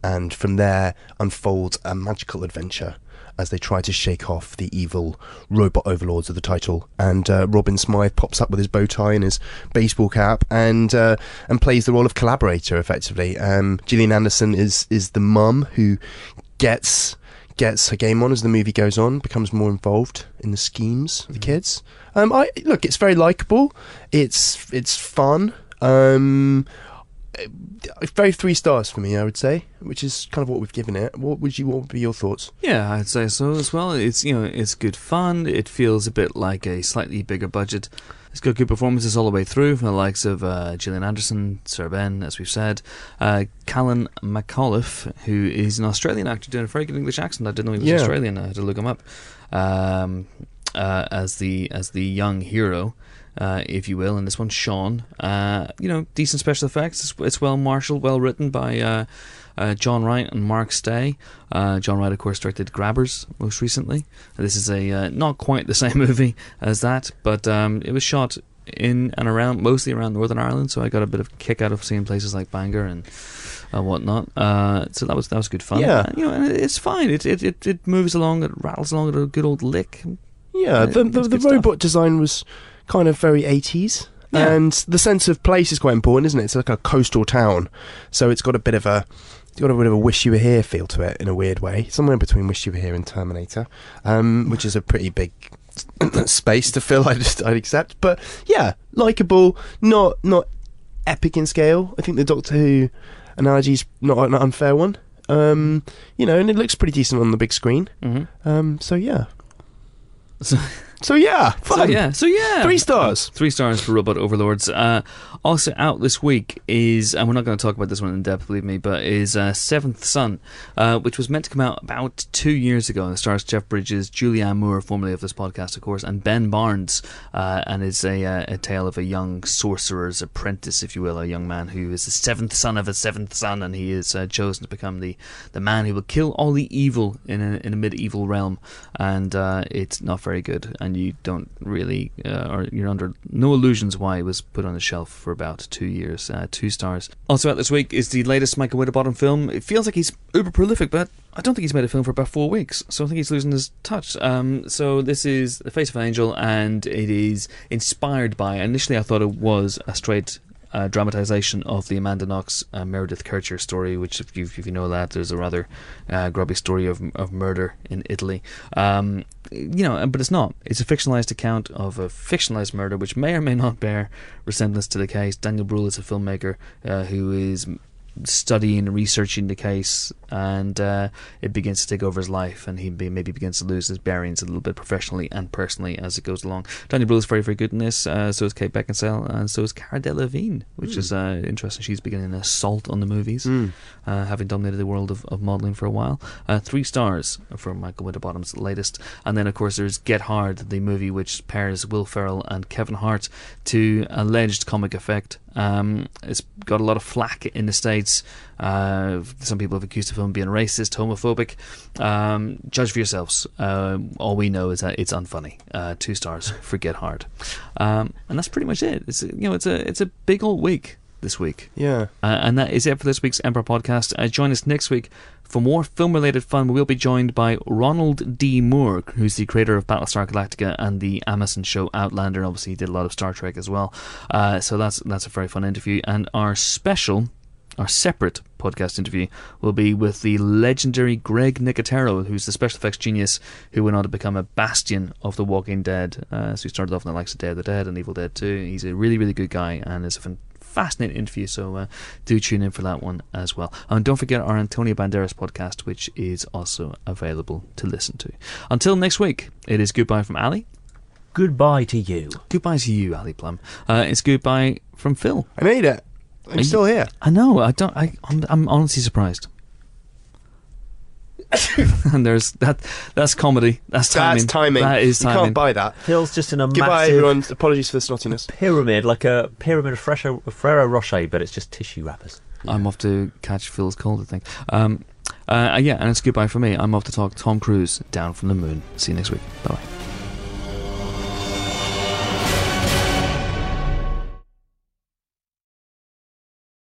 And from there unfolds a magical adventure as they try to shake off the evil robot overlords of the title. And uh, Robin Smythe pops up with his bow tie and his baseball cap and uh, and plays the role of collaborator effectively. Um, Gillian Anderson is is the mum who gets gets her game on as the movie goes on, becomes more involved in the schemes of the kids. Um, I look, it's very likable. It's it's fun. Um, very three stars for me, I would say, which is kind of what we've given it. What would you? What would be your thoughts? Yeah, I'd say so as well. It's you know it's good fun. It feels a bit like a slightly bigger budget. It's got good performances all the way through from the likes of uh, Gillian Anderson, Sir Ben, as we've said, uh, Callan McAuliffe, who is an Australian actor doing a very good English accent. I didn't know he was Yeah. Australian. I had to look him up um, uh, as the as the young hero. Uh, if you will, and this one's Sean. Uh, you know, decent special effects. It's, it's well marshalled, well written by uh, uh, Jon Wright and Mark Stay. Uh, Jon Wright, of course, directed Grabbers most recently. This is a uh, not quite the same movie as that, but um, it was shot in and around, mostly around Northern Ireland. So I got a bit of kick out of seeing places like Bangor and uh, whatnot. Uh, so that was that was good fun. Yeah. Uh, you know, and it's fine. It, it it it moves along. It rattles along at a good old lick. Yeah, the the, the robot design was kind of very eighties. Yeah. And the sense of place is quite important, isn't it? It's like a coastal town, so it's got a bit of a, it's got a bit of a "Wish You Were Here" feel to it in a weird way, somewhere in between "Wish You Were Here" and Terminator, um, which is a pretty big space to fill. I just I'd accept, but yeah, likable, not not epic in scale. I think the Doctor Who analogy is not an unfair one. Um, you know, and it looks pretty decent on the big screen. Mm-hmm. Um, so yeah, So, so yeah, so yeah, so yeah, Three stars. Three stars for Robot Overlords. Uh, also out this week is, and we're not going to talk about this one in depth, believe me, but is uh, Seventh Son, uh, which was meant to come out about two years ago. And it stars Jeff Bridges, Julianne Moore, formerly of this podcast, of course, and Ben Barnes, uh, and is a, uh, a tale of a young sorcerer's apprentice, if you will, a young man who is the seventh son of a seventh son, and he is uh, chosen to become the, the man who will kill all the evil in a, in a medieval realm. And uh, it's not very good, and you don't really, uh, or you're under no illusions why it was put on the shelf for about two years. Uh, two stars. Also out this week is the latest Michael Winterbottom film. It feels like he's uber prolific, but I don't think he's made a film for about four weeks, so I think he's losing his touch. Um, so this is The Face of an Angel, and it is inspired by. Initially, I thought it was a straight. Uh, dramatization of the Amanda Knox uh, Meredith Kercher story, which, if you, if you know that, there's a rather uh, grubby story of, of murder in Italy. Um, you know, but it's not. It's a fictionalized account of a fictionalized murder, which may or may not bear resemblance to the case. Daniel Bruhl is a filmmaker uh, who is studying and researching the case, and uh, it begins to take over his life, and he be, maybe begins to lose his bearings a little bit professionally and personally as it goes along. Daniel Bruhl is very, very good in this. Uh, so is Kate Beckinsale, and so is Cara Delevingne, which is uh, interesting. She's beginning an assault on the movies, Mm. uh, having dominated the world of, of modelling for a while. Uh, three stars for Michael Winterbottom's latest, and then of course there's Get Hard, the movie which pairs Will Ferrell and Kevin Hart to alleged comic effect. Um, it's got a lot of flack in the states. Uh, some people have accused the film of being racist, homophobic. Um, judge for yourselves. Uh, all we know is that it's unfunny. Uh, two stars for Get Hard, um, and that's pretty much it. It's you know it's a it's a big old week this week. Yeah. Uh, and that is it for this week's Empire podcast. Uh, join us next week for more film related fun. We'll be joined by Ronald D. Moore, who's the creator of Battlestar Galactica and the Amazon show Outlander. Obviously, he did a lot of Star Trek as well. Uh, so that's that's a very fun interview. And our special. Our separate podcast interview will be with the legendary Greg Nicotero, who's the special effects genius who went on to become a bastion of The Walking Dead. Uh, so he started off in the likes of Day of the Dead and Evil Dead 2. He's a really, really good guy and is a fan- fascinating interview. So uh, do tune in for that one as well. And don't forget our Antonio Banderas podcast, which is also available to listen to. Until next week, it is goodbye from Ali. Goodbye to you. Goodbye to you, Ali Plumb. Uh, it's goodbye from Phil. I made it. I'm Are still here. I know. I don't. I. I'm, I'm honestly surprised. and there's that. That's comedy. That's timing. That's timing. That is You can't buy that. Phil's just in a Goodbye, massive everyone. Apologies for the snottiness. pyramid, like a pyramid of Ferrero, Ferrero Rocher, but it's just tissue wrappers. I'm off to catch Phil's cold. I think. Um. Uh. Yeah. And it's goodbye for me. I'm off to talk Tom Cruise down from the moon. See you next week. Bye bye.